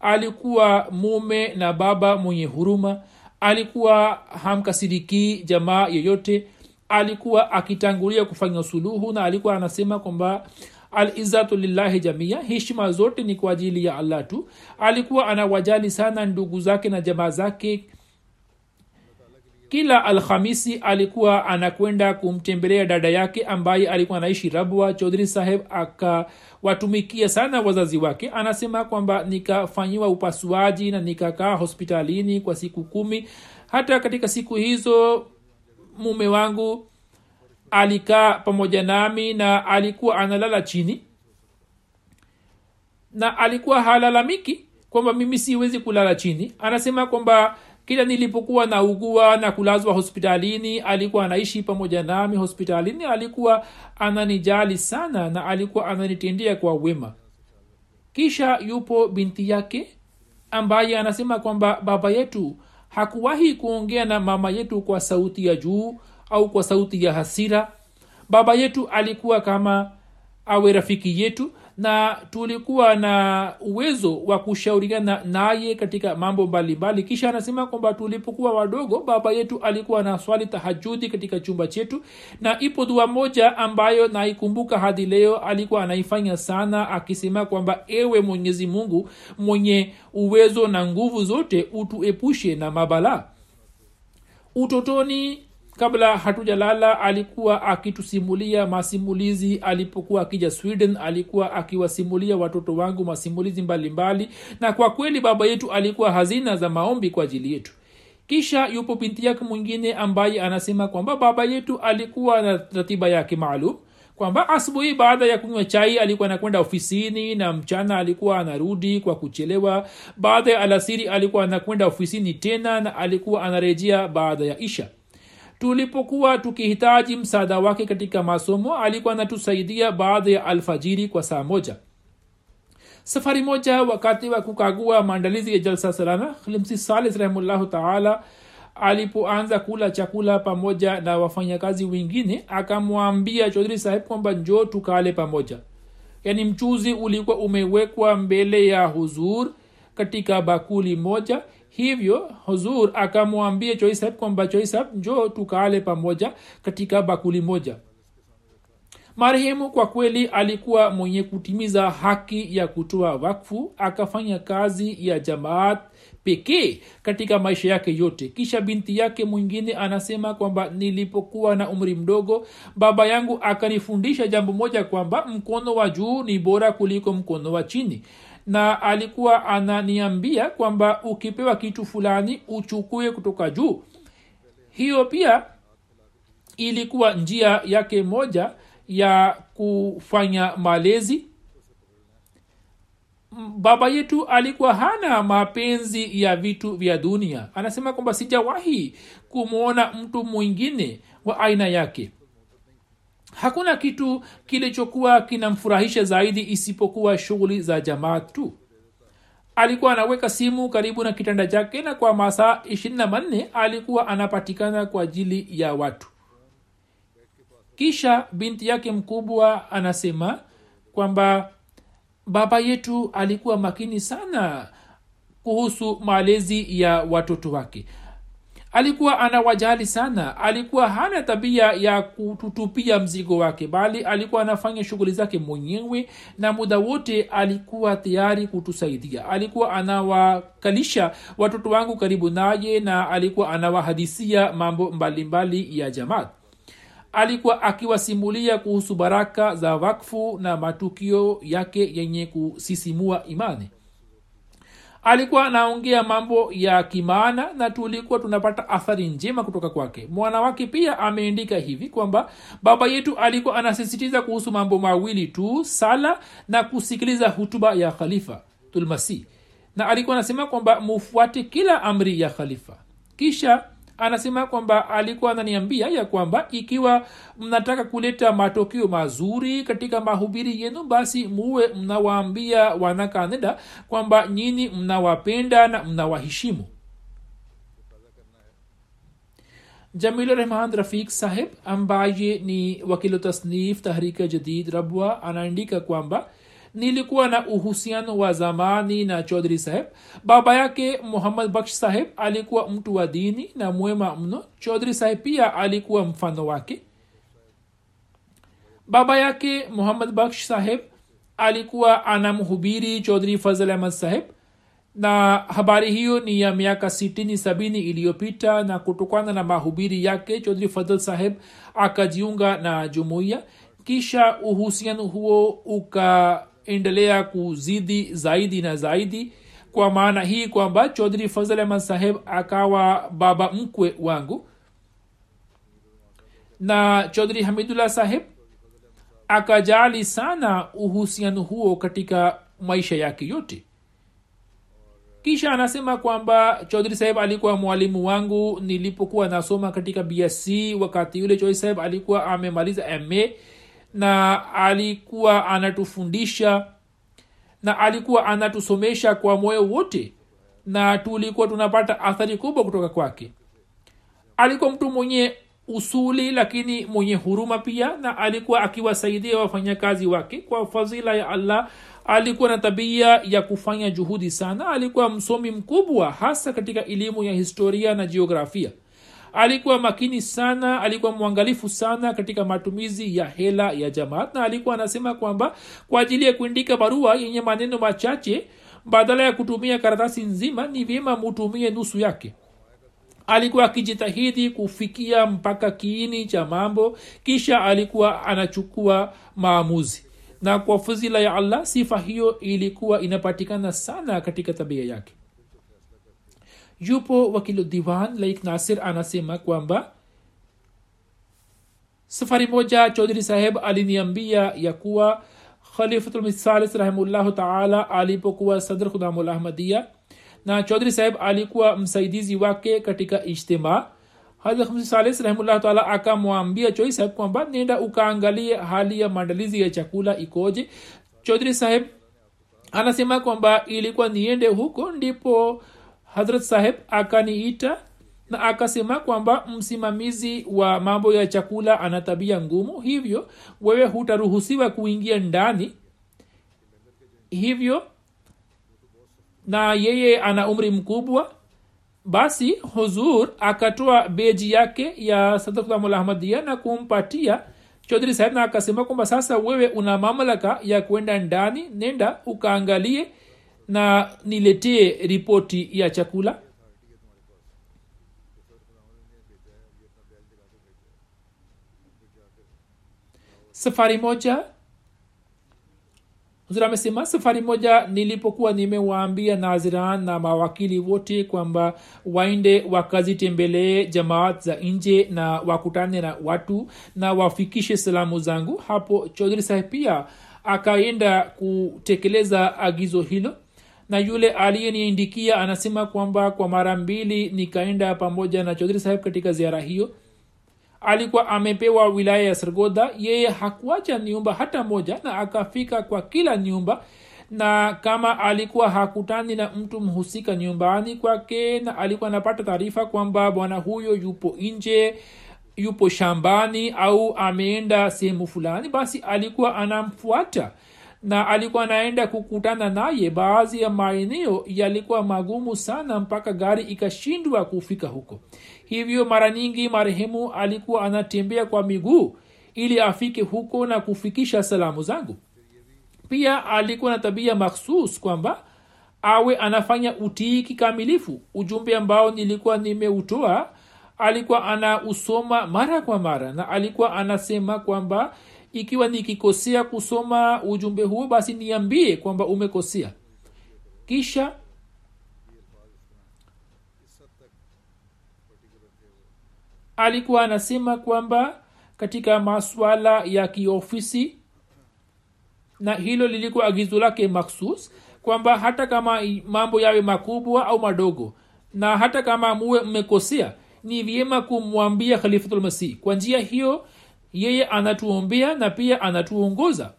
Alikuwa mume na baba mwenye huruma. Alikuwa hamkasirikii jamaa yeyote alikuwa akitangulia kufanya suluhu na alikuwa anasema kwamba alizatu lillahi jamia heshima zote ni kwa ajili ya allah tu. Alikuwa anawajali sana ndugu zake na jamaa zake. Kila alhamisi alikuwa anakwenda kumtembelea dada yake ambaye alikuwa anaishi rabwa. Chodhri saheb akawatumikia sana wazazi wake. Anasema kwamba nikafanyiwa upasuaji na nikakaa hospitalini kwa siku kumi. Hata katika siku hizo mume wangu alikaa pamoja nami na alikuwa analala chini. Na alikuwa halalamiki kwamba mimi siwezi kulala chini. Anasema kwamba kila nilipokuwa naugua na kulazwa hospitalini alikuwa anaishi pamoja nami hospitalini. Alikuwa ananijali sana na alikuwa ananitendea kwa wema. Kisha yupo binti yake ambaye anasema kwamba baba yetu hakuwahi kuongea na mama yetu kwa sauti ya juu au kwa sauti ya hasira. Baba yetu alikuwa kama awe rafiki yetu na tulikuwa na uwezo wa kushauriana naye katika mambo mbalimbali. Kisha anasema kwamba tulipokuwa wadogo baba yetu alikuwa na swali tahajudi katika chumba chetu na ipo dua moja ambayo naikumbuka hadi leo alikuwa anaifanya sana akisema kwamba ewe mwenyezi mungu mwenye uwezo na nguvu zote utuepushe na mabalaa utotoni kabla hatujalala alikuwa akitusimulia masimulizi. Alipokuwa akija sweden alikuwa akiwasimulia watoto wangu masimulizi mbalimbali. Mbali. na kwa kweli baba yetu alikuwa hazina za maombi kwa ajili yetu. Kisha yupo binti yake mwingine ambaye anasema kwamba baba yetu alikuwa na ratiba yake maalum. Kwamba asubuhi baada ya kunywa chai alikuwa anakwenda ofisini na mchana alikuwa anarudi kwa kuchelewa. Baada ya alasiri alikuwa anakwenda ofisini tena na alikuwa anarejea baada ya isha tulipokuwa tukihitaji msaada wake katika masomo alikuwa anatusaidia baada ya alfajiri kwa saa moja. Safari moja wakati wa kukagua maandalizi ya jalsa salama khlimsi salis rahimllahu taala alipoanza kula chakula pamoja na wafanyakazi wengine akamwambia chodhri sahib kwamba njoo tukale pamoja. Yaani mchuzi ulikuwa umewekwa mbele ya huzur katika bakuli moja hivyo huzur akamwambia choisab kwamba choisab njo tukale pamoja katika bakuli moja. Marehemu kwa kweli alikuwa mwenye kutimiza haki ya kutoa wakfu akafanya kazi ya jamaat pekee katika maisha yake yote. Kisha binti yake mwingine anasema kwamba nilipokuwa na umri mdogo baba yangu akanifundisha jambo moja kwamba mkono wa juu ni bora kuliko mkono wa chini na alikuwa ananiambia kwamba ukipewa kitu fulani uchukue kutoka juu. Hiyo pia ilikuwa njia yake moja ya kufanya malezi. Baba yetu alikuwa hana mapenzi ya vitu vya dunia. Anasema kwamba sijawahi kumwona mtu mwingine wa aina yake hakuna kitu kilichokuwa kinamfurahisha zaidi isipokuwa shughuli za jamaa tu. Alikuwa anaweka simu karibu na kitanda chake na kwa masaa ishirini na manne alikuwa anapatikana kwa ajili ya watu. Kisha binti yake mkubwa anasema kwamba baba yetu alikuwa makini sana kuhusu malezi ya watoto wake alikuwa anawajali sana. Alikuwa hana tabia ya kututupia mzigo wake bali alikuwa anafanya shughuli zake mwenyewe na muda wote alikuwa tayari kutusaidia. Alikuwa anawakalisha watoto wangu karibu naye na alikuwa anawahadisia mambo mbalimbali mbali ya jamaat alikuwa akiwasimulia kuhusu baraka za wakfu na matukio yake yenye kusisimua imani alikuwa anaongea mambo ya kimaana na tulikuwa tunapata athari njema kutoka kwake. Mwana wake pia ameandika hivi kwamba baba yetu alikuwa anasisitiza kuhusu mambo mawili tu sala na kusikiliza hutuba ya khalifa tulmasih. Na alikuwa anasema kwamba mufuate kila amri ya khalifa. Kisha anasema kwamba alikuwa ananiambia ya kwamba ikiwa mnataka kuleta matokeo mazuri katika mahubiri yenu basi muwe mnawaambia wanakanada kwamba nyini mnawapenda na mnawaheshimu. Jamil rahman rafik saheb ambaye ni wakilu tasnif tahrika jadid rabwa anaandika kwamba nilikuwa na uhusiano wa zamani na chodri saheb. Baba yake muhammad baksh saheb alikuwa mtu wa dini na mwema mno. Chodhri saheb pia alikuwa mfano wake. Baba yake muhammad baksh saheb alikuwa anamhubiri chodhri fazl ahmad saheb. Na habari hiyo ni ya miaka sitini sabini iliyopita na kutokana na mahubiri yake chodhri fadhl saheb akajiunga na jumuiya. Kisha uhusiano huo ukaendelea kuzidi zaidi na zaidi. Kwa maana hii kwamba chodhri fazl ahmad saheb akawa baba mkwe wangu. Na chodhri hamidullah saheb akajali sana uhusiano huo katika maisha yake yote. Kisha anasema kwamba chodhri saheb alikuwa mwalimu wangu nilipokuwa nasoma katika bsc wakati yule chodhri saheb alikuwa amemaliza ma na alikuwa anatufundisha na alikuwa anatusomesha kwa moyo wote na tulikuwa tunapata athari kubwa kutoka kwake. Alikuwa mtu mwenye usuli lakini mwenye huruma pia na alikuwa akiwasaidia wafanyakazi wake. Kwa fadhila ya allah alikuwa na tabia ya kufanya juhudi sana. Alikuwa msomi mkubwa hasa katika elimu ya historia na jiografia alikuwa makini sana alikuwa mwangalifu sana katika matumizi ya hela ya jamaat na alikuwa anasema kwamba kwa ajili ya kuindika barua yenye maneno machache badala ya kutumia karatasi nzima ni vyema mutumie nusu yake. Alikuwa akijitahidi kufikia mpaka kiini cha mambo kisha alikuwa anachukua maamuzi. Na kwa fuzila ya allah sifa hiyo ilikuwa inapatikana sana katika tabia yake yupo wakilu divan laik nasir anasema kwamba safari moja chaudhuri saheb aliniambia ya kuwa khalifatulmisalis rahimullahu taala alipokuwa sadr khudamul ahmadia na chaudhuri saheb alikuwa msaidizi wake katika ijtima. Hadsalis rahimullahu taala akamwambia choi saheb kwamba nenda ukaangalie hali ya maandalizi ya chakula ikoje. Chaudhuri saheb anasema kwamba ilikuwa niende huko ndipo hadrat saheb akaniita na akasema kwamba msimamizi wa mambo ya chakula ana tabia ngumu hivyo wewe hutaruhusiwa kuingia ndani. Hivyo na yeye ana umri mkubwa basi huzur akatoa beji yake ya sadamulahmadia na kumpatia chodhri saheb na akasema kwamba sasa wewe una mamlaka ya kwenda ndani nenda ukaangalie na niletee ripoti ya chakula. Safari moja. Huzur amesema safari moja nilipokuwa nimewaambia naziran na mawakili wote kwamba waende wakazitembelee jamaat za nje na wakutane na watu na wafikishe salamu zangu. Hapo chodhri saheb pia akaenda kutekeleza agizo hilo na yule aliyeniindikia anasema kwamba kwa mara mbili nikaenda pamoja na chodhiri saheb katika ziara hiyo. Alikuwa amepewa wilaya ya sargoda yeye hakuacha nyumba hata moja na akafika kwa kila nyumba. Na kama alikuwa hakutani na mtu mhusika nyumbani kwake na alikuwa anapata taarifa kwamba bwana huyo yupo nje yupo shambani au ameenda sehemu fulani basi alikuwa anamfuata na alikuwa anaenda kukutana naye baadhi ya maeneo yalikuwa magumu sana mpaka gari ikashindwa kufika huko. Hivyo mara nyingi marehemu alikuwa anatembea kwa miguu ili afike huko na kufikisha salamu zangu. Pia alikuwa na tabia makhsus kwamba awe anafanya utii kikamilifu ujumbe ambao nilikuwa nimeutoa alikuwa anausoma mara kwa mara na alikuwa anasema kwamba ikiwa nikikosea kusoma ujumbe huo basi niambie kwamba umekosea. Kisha alikuwa anasema kwamba katika maswala ya kiofisi na hilo lilikuwa agizo lake maksus kwamba hata kama mambo yawe makubwa au madogo na hata kama muwe mmekosea ni vyema kumwambia khalifatulmasih kwa njia hiyo yeye anatuombea na pia anatuongoza.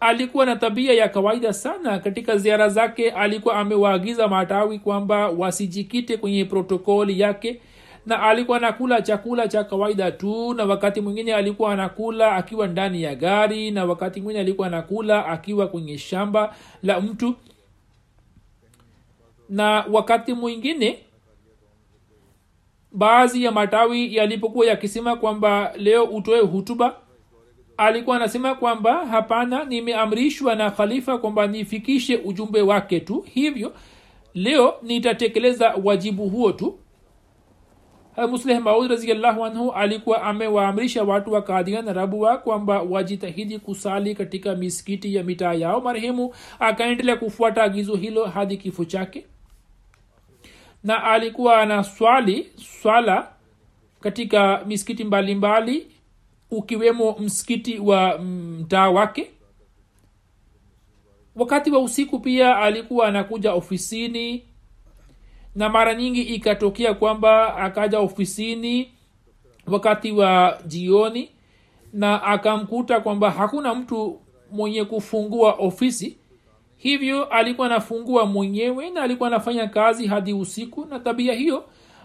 Alikuwa na tabia ya kawaida sana. Katika ziara zake alikuwa amewaagiza matawi kwamba wasijikite kwenye protokoli yake na alikuwa anakula chakula cha kawaida tu na wakati mwingine alikuwa anakula akiwa ndani ya gari na wakati mwingine alikuwa anakula akiwa kwenye shamba la mtu. Na wakati mwingine baadhi ya matawi yalipokuwa yakisema kwamba leo utoe hutuba alikuwa anasema kwamba hapana nimeamrishwa na khalifa kwamba nifikishe ujumbe wake tu. Hivyo leo nitatekeleza wajibu huo tu. Musleh maud raziallahu anhu alikuwa amewaamrisha watu wa kadhian na rabua kwamba wajitahidi kusali katika misikiti ya mitaa yao marehemu akaendelea kufuata agizo hilo hadi kifo chake na alikuwa ana swali swala katika misikiti mbalimbali mbali, ukiwemo msikiti wa mtaa wake. Wakati wa usiku pia alikuwa anakuja ofisini na mara nyingi ikatokea kwamba akaja ofisini wakati wa jioni na akamkuta kwamba hakuna mtu mwenye kufungua ofisi hivyo alikuwa anafungua mwenyewe na alikuwa anafanya kazi hadi usiku na tabia hiyo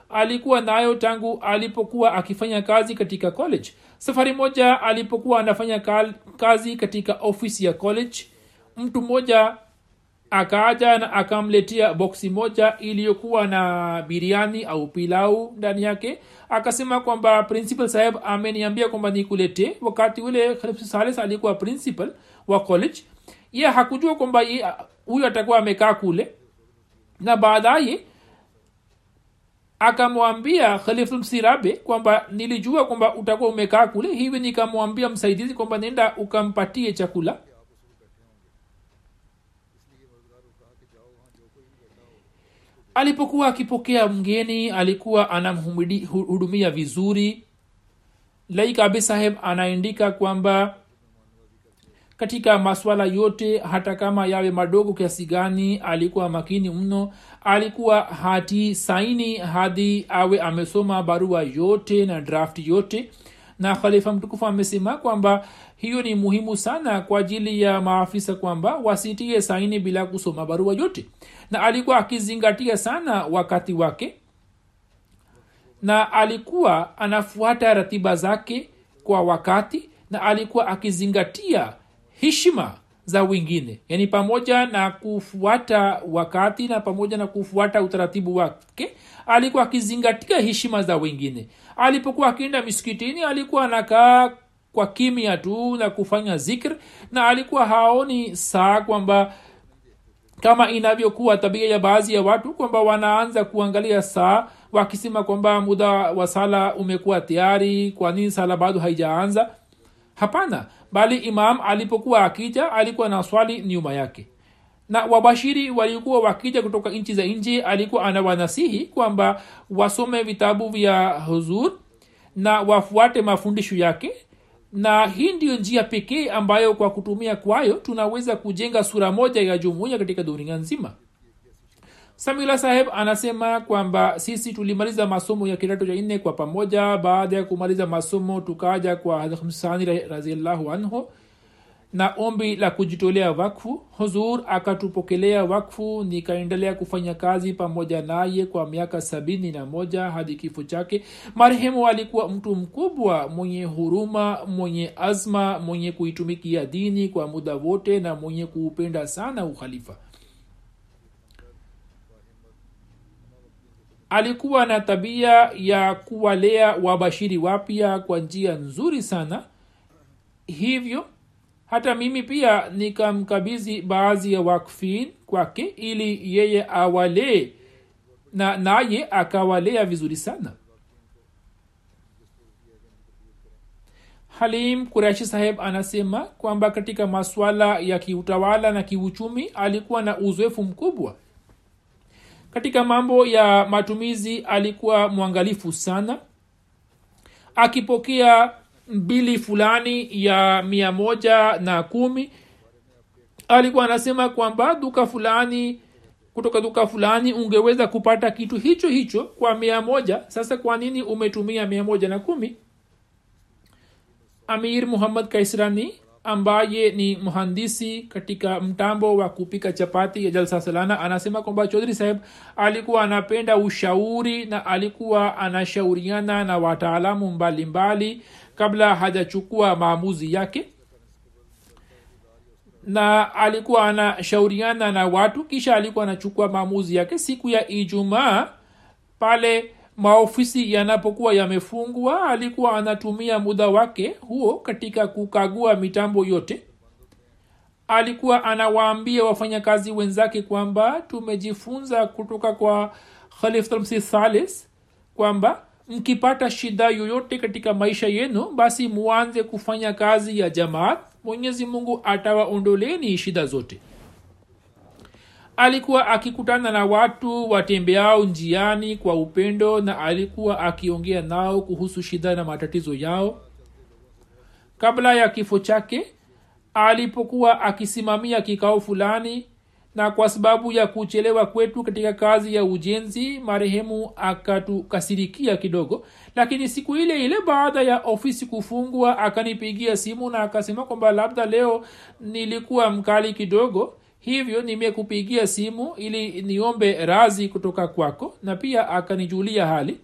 alikuwa nayo tangu alipokuwa akifanya kazi katika college. Safari moja alipokuwa anafanya kazi katika ofisi ya college mtu mmoja akaaja na akamletea boksi moja iliyokuwa na biriani au pilau ndani yake akasema kwamba principal saheb ameniambia kwamba nikuletee wakati ule khalif sales alikuwa principal wa college ye hakujua kwamba huyu atakuwa amekaa kule. Na baadaye akamwambia khalifulmsirabe kwamba nilijua kwamba utakuwa umekaa kule hivi nikamwambia msaidizi kwamba nenda ukampatie chakula. Alipokuwa akipokea mgeni alikuwa anamhudumia vizuri. Laik abi saheb anaandika kwamba katika maswala yote hata kama yawe madogo kiasi gani alikuwa makini mno alikuwa hati saini hadi awe amesoma barua yote na draft yote. Na khalifa mtukufu amesema kwamba hiyo ni muhimu sana kwa ajili ya maafisa kwamba wasitie saini bila kusoma barua yote. Na alikuwa akizingatia sana wakati wake. Na alikuwa anafuata ratiba zake kwa wakati na alikuwa akizingatia heshima za wengine. Yaani pamoja na kufuata wakati na pamoja na kufuata utaratibu wake alikuwa akizingatia heshima za wengine. Alipokuwa akienda misikitini alikuwa anakaa kwa kimya tu na kufanya zikr na alikuwa haoni saa kwamba kama inavyokuwa tabia ya baadhi ya watu kwamba wanaanza kuangalia saa wakisema kwamba muda wa sala umekuwa tayari kwa nini sala bado haijaanza. Hapana bali imam alipokuwa akija alikuwa na swali nyuma yake. Na wabashiri walikuwa wakija kutoka nchi za nje alikuwa anawanasihi kwamba wasome vitabu vya huzur na wafuate mafundisho yake. Na hii ndiyo njia pekee ambayo kwa kutumia kwayo tunaweza kujenga sura moja ya jumuiya katika dunia nzima samila saheb anasema kwamba sisi tulimaliza masomo ya kidato cha nne kwa pamoja. Baada ya kumaliza masomo tukaja kwa hamsani raziallahu anhu na ombi la kujitolea wakfu. Huzur akatupokelea wakfu nikaendelea kufanya kazi pamoja naye kwa miaka sabini na moja hadi kifo chake. Marehemu alikuwa mtu mkubwa mwenye huruma mwenye azma mwenye kuitumikia dini kwa muda wote na mwenye kuupenda sana ukhalifa alikuwa na tabia ya kuwalea wabashiri wapya kwa njia nzuri sana. Hivyo hata mimi pia nikamkabizi baadhi ya wakfin kwake ili yeye awalee na naye akawalea vizuri sana. Halim kurashi saheb anasema kwamba katika maswala ya kiutawala na kiuchumi alikuwa na uzoefu mkubwa katika mambo ya matumizi alikuwa mwangalifu sana. Akipokea mbili fulani ya mia moja na kumi alikuwa anasema kwamba duka fulani kutoka duka fulani ungeweza kupata kitu hicho hicho kwa mia moja. Sasa kwa nini umetumia mia moja na kumi? Amir muhammad kaisrani ambaye ni mhandisi katika mtambo wa kupika chapati ya jalsa salana anasema kwamba chodhri saheb alikuwa anapenda ushauri na alikuwa anashauriana na wataalamu mbalimbali kabla hajachukua maamuzi yake. Na alikuwa anashauriana na watu kisha alikuwa anachukua maamuzi yake siku ya ijumaa pale maofisi yanapokuwa yamefungwa alikuwa anatumia muda wake huo katika kukagua mitambo yote. Alikuwa anawaambia wafanyakazi wenzake kwamba tumejifunza kutoka kwa khalifmsi kwamba mkipata shida yoyote katika maisha yenu basi muanze kufanya kazi ya jamaat. Mwenyezi mungu atawaondoleni shida zote alikuwa akikutana na watu watembeao njiani kwa upendo na alikuwa akiongea nao kuhusu shida na matatizo yao. Kabla ya kifo chake alipokuwa akisimamia kikao fulani na kwa sababu ya kuchelewa kwetu katika kazi ya ujenzi marehemu akatukasirikia kidogo. Lakini siku ile ile baada ya ofisi kufungwa akanipigia simu na akasema kwamba labda leo nilikuwa mkali kidogo hivyo nimekupigia simu ili niombe razi kutoka kwako na pia akanijulia hali.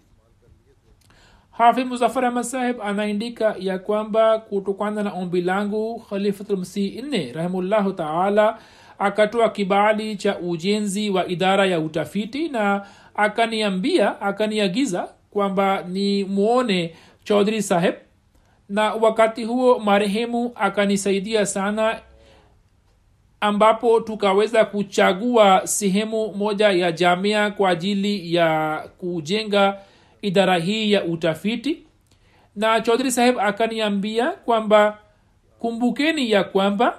Hafi muzafar ahmad saheb anaandika ya kwamba kutokana na ombi langu khalifatulmsih nne rahimullahu taala akatoa kibali cha ujenzi wa idara ya utafiti na akaniambia akaniagiza kwamba ni mwone chaudhri saheb na wakati huo marehemu akanisaidia sana ambapo tukaweza kuchagua sehemu moja ya jamia kwa ajili ya kujenga idara hii ya utafiti. Na chaudhri saheb akaniambia kwamba kumbukeni ya kwamba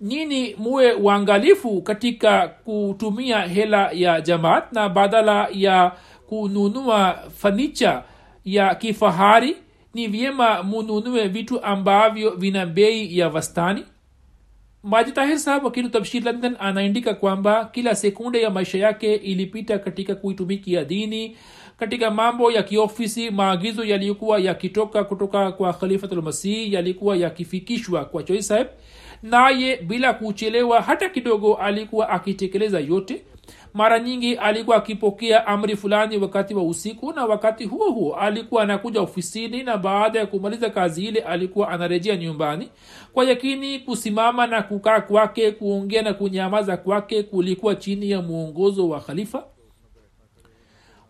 nini muwe uangalifu katika kutumia hela ya jamaat na badala ya kununua fanicha ya kifahari ni vyema mununue vitu ambavyo vina bei ya wastani. Maji tahir sahab wakilu tabshir london anaandika kwamba kila sekunde ya maisha yake ilipita katika kuitumikia dini katika mambo ya kiofisi maagizo yaliyokuwa yakitoka kutoka kwa khalifatulmasih yalikuwa yakifikishwa kwa choi saheb naye bila kuchelewa hata kidogo alikuwa akitekeleza yote mara nyingi alikuwa akipokea amri fulani wakati wa usiku na wakati huo huo alikuwa anakuja ofisini na baada ya kumaliza kazi ile alikuwa anarejea nyumbani. Kwa yakini kusimama na kukaa kwake kuongea na kunyamaza kwake kulikuwa chini ya mwongozo wa khalifa.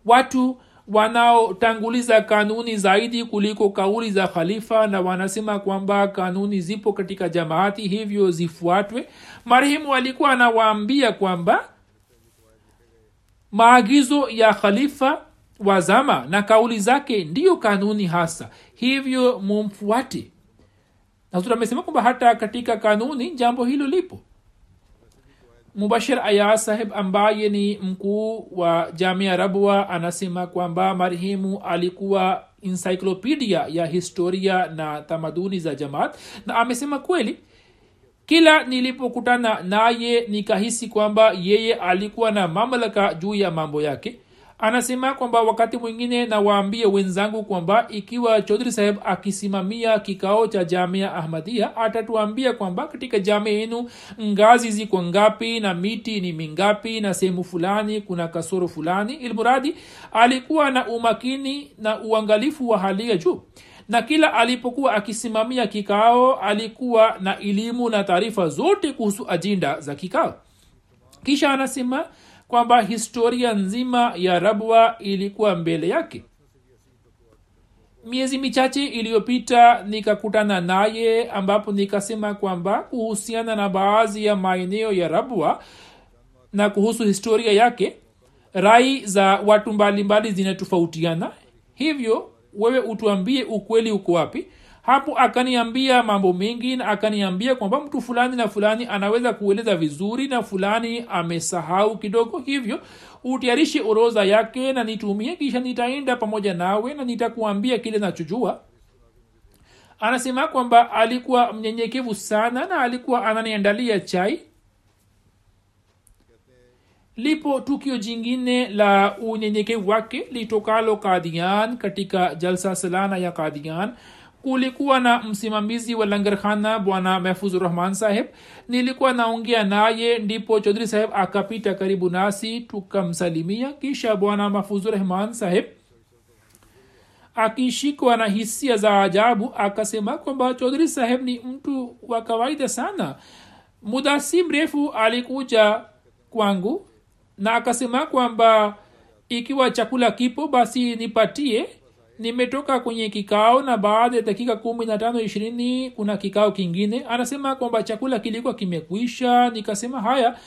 Watu wanaotanguliza kanuni zaidi kuliko kauli za khalifa na wanasema kwamba kanuni zipo katika jamaati hivyo zifuatwe. Marehemu alikuwa anawaambia kwamba maagizo ya khalifa wa zama na kauli zake ndiyo kanuni hasa. Hivyo mumfuate. Nasura amesema kwamba hata katika kanuni jambo hilo lipo. Mubashir aya saheb ambaye ni mkuu wa jamia rabwa anasema kwamba marehemu alikuwa encyclopedia ya historia na tamaduni za jamaat na amesema kweli kila nilipokutana naye nikahisi kwamba yeye alikuwa na mamlaka juu ya mambo yake. Anasema kwamba wakati mwingine nawaambia wenzangu kwamba ikiwa chodhri saheb akisimamia kikao cha jamia ahmadia atatuambia kwamba katika jamia yenu ngazi ziko ngapi na miti ni mingapi na sehemu fulani kuna kasoro fulani. Ilmuradi alikuwa na umakini na uangalifu wa hali ya juu na kila alipokuwa akisimamia kikao alikuwa na elimu na taarifa zote kuhusu ajinda za kikao. Kisha anasema kwamba historia nzima ya rabwa ilikuwa mbele yake. Miezi michache iliyopita nikakutana naye ambapo nikasema kwamba kuhusiana na baadhi ya maeneo ya rabwa na kuhusu historia yake rai za watu mbalimbali zinatofautiana. Hivyo wewe utuambie ukweli uko wapi. Hapo akaniambia mambo mengi na akaniambia kwamba mtu fulani na fulani anaweza kueleza vizuri na fulani amesahau kidogo hivyo. Utayarishe oroza yake na nitumie kisha nitaenda pamoja nawe na nitakuambia kile nachojua. Anasema kwamba alikuwa mnyenyekevu sana na alikuwa ananiandalia chai lipo tukio jingine la unyenyekevu wake litokalo kadian katika jalsa salana ya kadian kulikuwa na msimamizi wa langarkhana bwana mahfuz rahman saheb nilikuwa naongea naye ndipo chodhri saheb akapita karibu nasi tukamsalimia kisha bwana mahfuz rahman saheb akishikwa na hisia za ajabu akasema kwamba chodhri saheb ni mtu wa kawaida sana. Muda si mrefu alikuja kwangu na akasema kwamba ikiwa chakula kipo basi nipatie. Nimetoka kwenye kikao na baada ya dakika kumi na tano ishirini kuna kikao kingine. Anasema kwamba chakula kilikuwa kimekwisha. Nikasema haya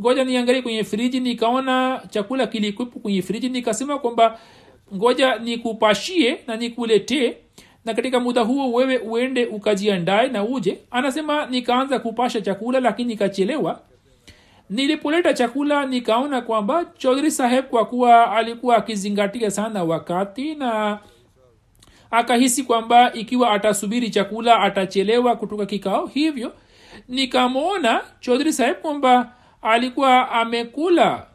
ngoja niangalie kwenye friji. Nikaona chakula kilikuwepo kwenye friji. Nikasema kwamba ngoja nikupashie na nikuletee. Na katika muda huo wewe uende ukajiandae na uje. Anasema nikaanza kupasha chakula lakini nikachelewa nilipoleta chakula nikaona kwamba chaudhri saheb kwa kuwa alikuwa akizingatia sana wakati na akahisi kwamba ikiwa atasubiri chakula atachelewa kutoka kikao. Hivyo nikamwona chaudhri saheb kwamba alikuwa amekula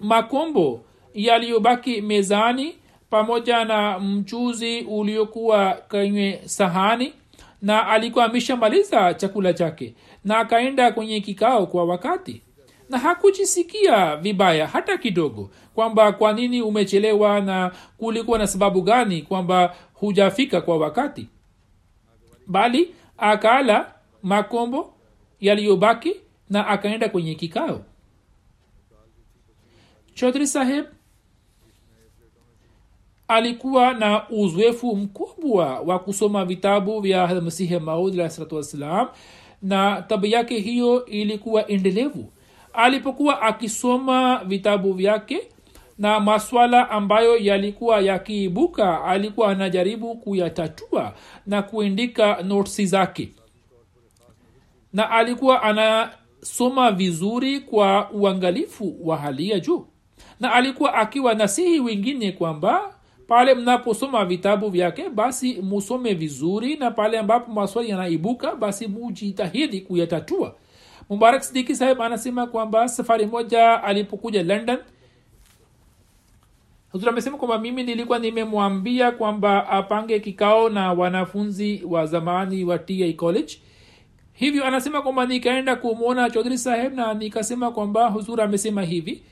makombo yaliyobaki mezani pamoja na mchuzi uliokuwa kwenye sahani na alikuwa ameshamaliza chakula chake na akaenda kwenye kikao kwa wakati. Na hakujisikia vibaya hata kidogo kwamba kwa nini umechelewa na kulikuwa na sababu gani kwamba hujafika kwa wakati. Bali akala makombo yaliyobaki na akaenda kwenye kikao. Chodri saheb alikuwa na uzoefu mkubwa wa kusoma vitabu vya masihi maud alahsalatu wassalam na tabu yake hiyo ilikuwa endelevu. Alipokuwa akisoma vitabu vyake na maswala ambayo yalikuwa yakiibuka alikuwa anajaribu kuyatatua na kuindika notsi zake. Na alikuwa anasoma vizuri kwa uangalifu wa hali ya juu. Na alikuwa akiwa nasihi wengine kwamba pale mnaposoma vitabu vyake basi musome vizuri na pale ambapo maswali yanaibuka basi mujitahidi kuyatatua. Mubarak sidiki saheb anasema kwamba safari moja alipokuja london huzur amesema kwamba mimi nilikuwa nimemwambia kwamba apange kikao na wanafunzi wa zamani wa ta college. Hivyo anasema kwamba nikaenda kumwona chodhri saheb na nikasema kwamba huzur amesema hivi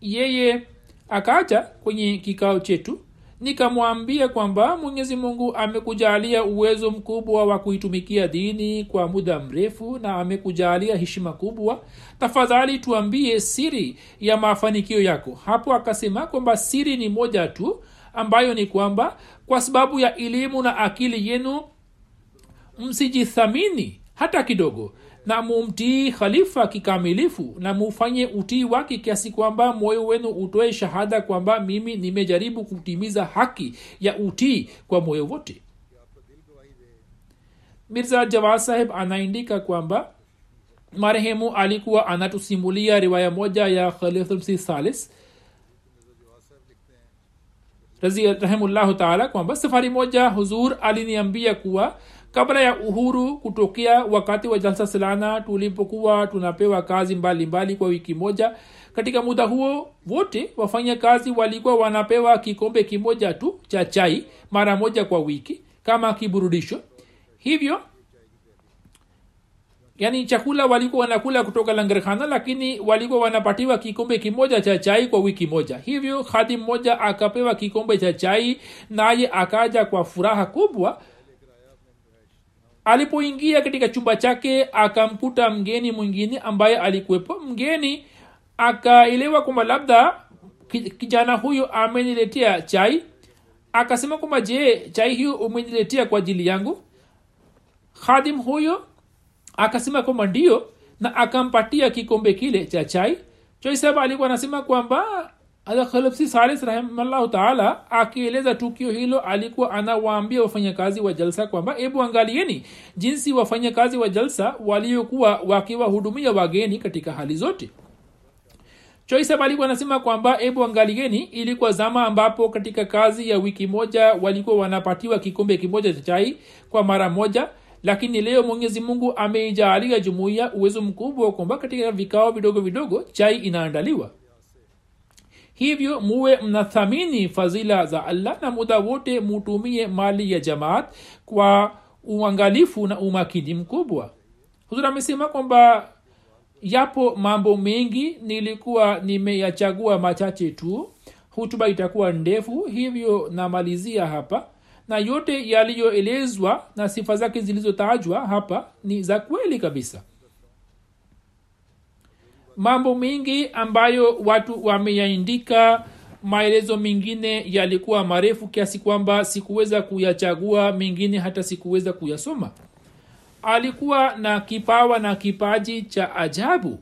yeye akaja kwenye kikao chetu nikamwambia kwamba mwenyezi mungu amekujalia uwezo mkubwa wa kuitumikia dini kwa muda mrefu na amekujalia heshima kubwa. Tafadhali tuambie siri ya mafanikio yako. Hapo akasema kwamba siri ni moja tu ambayo ni kwamba kwa sababu ya elimu na akili yenu msijithamini hata kidogo na mumtii khalifa kikamilifu na mufanye utii wake kiasi kwamba moyo wenu utoe shahada kwamba mimi nimejaribu kutimiza haki ya utii kwa moyo wote. Mirza jawad saheb anaandika kwamba marehemu alikuwa anatusimulia riwaya moja ya khalifmsi rahimullahu taala kwamba safari moja huzur aliniambia kuwa kabla ya uhuru kutokea wakati wa jalsa silana tulipokuwa tunapewa kazi mbalimbali mbali kwa wiki moja katika muda huo wote wafanya kazi walikuwa wanapewa kikombe kimoja tu cha chai mara moja kwa wiki kama kiburudisho. Hivyo yaani chakula walikuwa wanakula kutoka langarkhana lakini walikuwa wanapatiwa kikombe kimoja cha chai kwa wiki moja. Hivyo khadi mmoja akapewa kikombe cha chai naye akaja kwa furaha kubwa alipoingia katika chumba chake akamkuta mgeni mwingine ambaye alikuwepo. Mgeni akaelewa kwamba labda kijana huyu ameniletea chai. Akasema kwamba je chai hiyo umeniletea kwa ajili yangu? Khadim huyo akasema kwamba ndio na akampatia kikombe kile cha chai. Choisaba alikuwa anasema kwamba khalfsi salis rahimallahu taala akieleza tukio hilo alikuwa anawaambia wafanyakazi wa jalsa kwamba hebu angalieni jinsi wafanyakazi wa jalsa waliokuwa wakiwahudumia wageni katika hali zote. Choisab alikuwa anasema kwamba hebu angalieni ilikuwa zama ambapo katika kazi ya wiki moja walikuwa wanapatiwa kikombe kimoja cha chai kwa mara moja lakini leo mwenyezi mungu ameijaalia jumuiya uwezo mkubwa kwamba katika vikao vidogo vidogo chai inaandaliwa hivyo muwe mnathamini fadhila za allah na muda wote mutumie mali ya jamaat kwa uangalifu na umakini mkubwa. Huzuri amesema kwamba yapo mambo mengi nilikuwa nimeyachagua machache tu. Hutuba itakuwa ndefu hivyo namalizia hapa. Na yote yaliyoelezwa na sifa zake zilizotajwa hapa ni za kweli kabisa mambo mengi ambayo watu wameyaindika. Maelezo mengine yalikuwa marefu kiasi kwamba sikuweza kuyachagua mengine hata sikuweza kuyasoma. Alikuwa na kipawa na kipaji cha ajabu.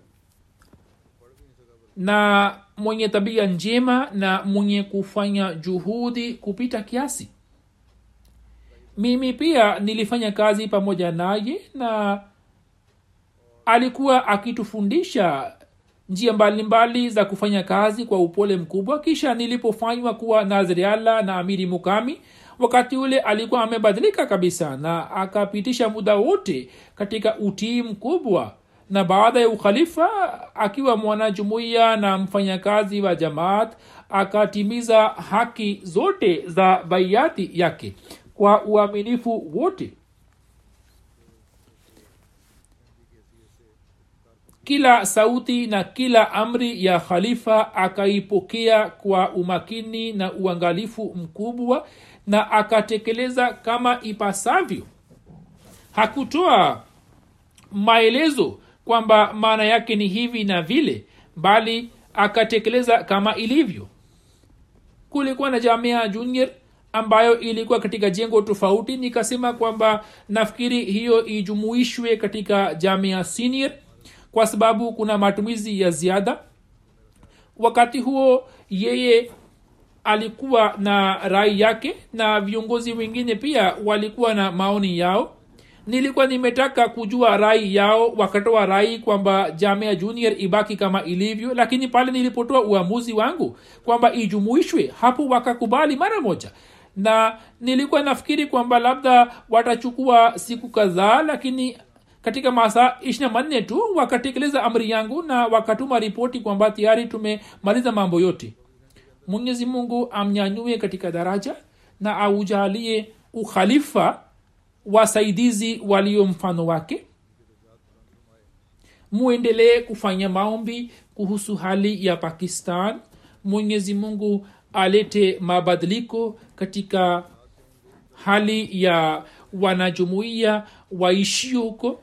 Na mwenye tabia njema na mwenye kufanya juhudi kupita kiasi. Mimi pia nilifanya kazi pamoja naye na alikuwa akitufundisha njia mbalimbali mbali za kufanya kazi kwa upole mkubwa. Kisha nilipofanywa kuwa nazriala na amiri mukami wakati ule alikuwa amebadilika kabisa na akapitisha muda wote katika utii mkubwa. Na baada ya ukhalifa akiwa mwanajumuiya na mfanyakazi wa jamaat akatimiza haki zote za baiati yake kwa uaminifu wote kila sauti na kila amri ya khalifa akaipokea kwa umakini na uangalifu mkubwa na akatekeleza kama ipasavyo. Hakutoa maelezo kwamba maana yake ni hivi na vile bali akatekeleza kama ilivyo. Kulikuwa na jamia junior ambayo ilikuwa katika jengo tofauti nikasema kwamba nafikiri hiyo ijumuishwe katika jamia senior kwa sababu kuna matumizi ya ziada. Wakati huo yeye alikuwa na rai yake na viongozi wengine pia walikuwa na maoni yao. Nilikuwa nimetaka kujua rai yao wakatoa rai kwamba jamia junior ibaki kama ilivyo lakini pale nilipotoa uamuzi wangu kwamba ijumuishwe hapo wakakubali mara moja. Na nilikuwa nafikiri kwamba labda watachukua siku kadhaa lakini katika masaa ishina manne tu wakatekeleza amri yangu na wakatuma ripoti kwamba tayari tumemaliza mambo yote. Mwenyezi mungu amnyanyue katika daraja na aujalie ukhalifa wasaidizi walio mfano wake. Muendelee kufanya maombi kuhusu hali ya pakistan. Mwenyezi mungu alete mabadiliko katika hali ya wanajumuiya waishio huko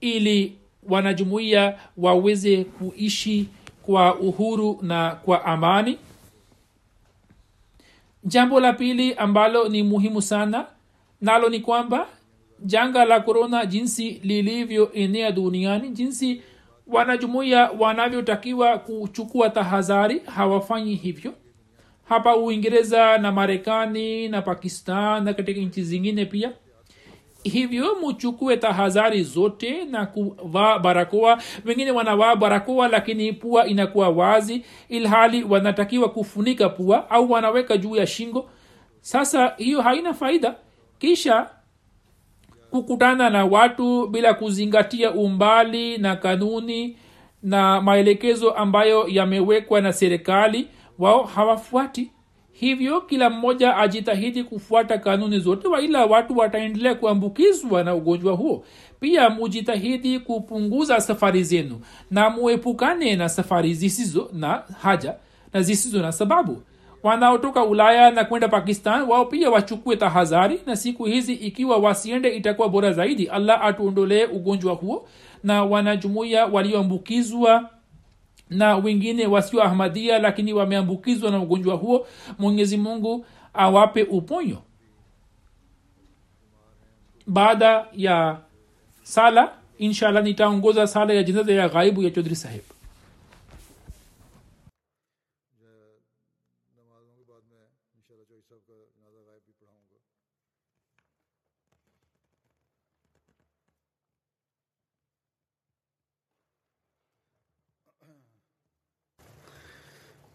ili wanajumuiya waweze kuishi kwa uhuru na kwa amani. Jambo la pili ambalo ni muhimu sana nalo ni kwamba janga la korona jinsi lilivyoenea duniani jinsi wanajumuiya wanavyotakiwa kuchukua tahadhari hawafanyi hivyo. Hapa uingereza na marekani na pakistan na katika nchi zingine pia hivyo muchukue tahadhari zote na kuvaa barakoa. Wengine wanavaa barakoa lakini pua inakuwa wazi ilhali wanatakiwa kufunika pua au wanaweka juu ya shingo. Sasa hiyo haina faida. Kisha kukutana na watu bila kuzingatia umbali na kanuni na maelekezo ambayo yamewekwa na serikali wao hawafuati hivyo kila mmoja ajitahidi kufuata kanuni zote waila watu wataendelea kuambukizwa na ugonjwa huo. Pia mujitahidi kupunguza safari zenu na muepukane na safari zisizo na haja na zisizo na sababu. Wanaotoka ulaya na kwenda pakistan wao pia wachukue tahadhari na siku hizi ikiwa wasiende itakuwa bora zaidi. Allah atuondolee ugonjwa huo na wanajumuiya walioambukizwa na wengine wasio ahmadia lakini wameambukizwa na ugonjwa huo. Mwenyezi mungu awape uponyo. Baada ya sala inshallah nitaongoza sala ya jinaza ya ghaibu ya chodri saheb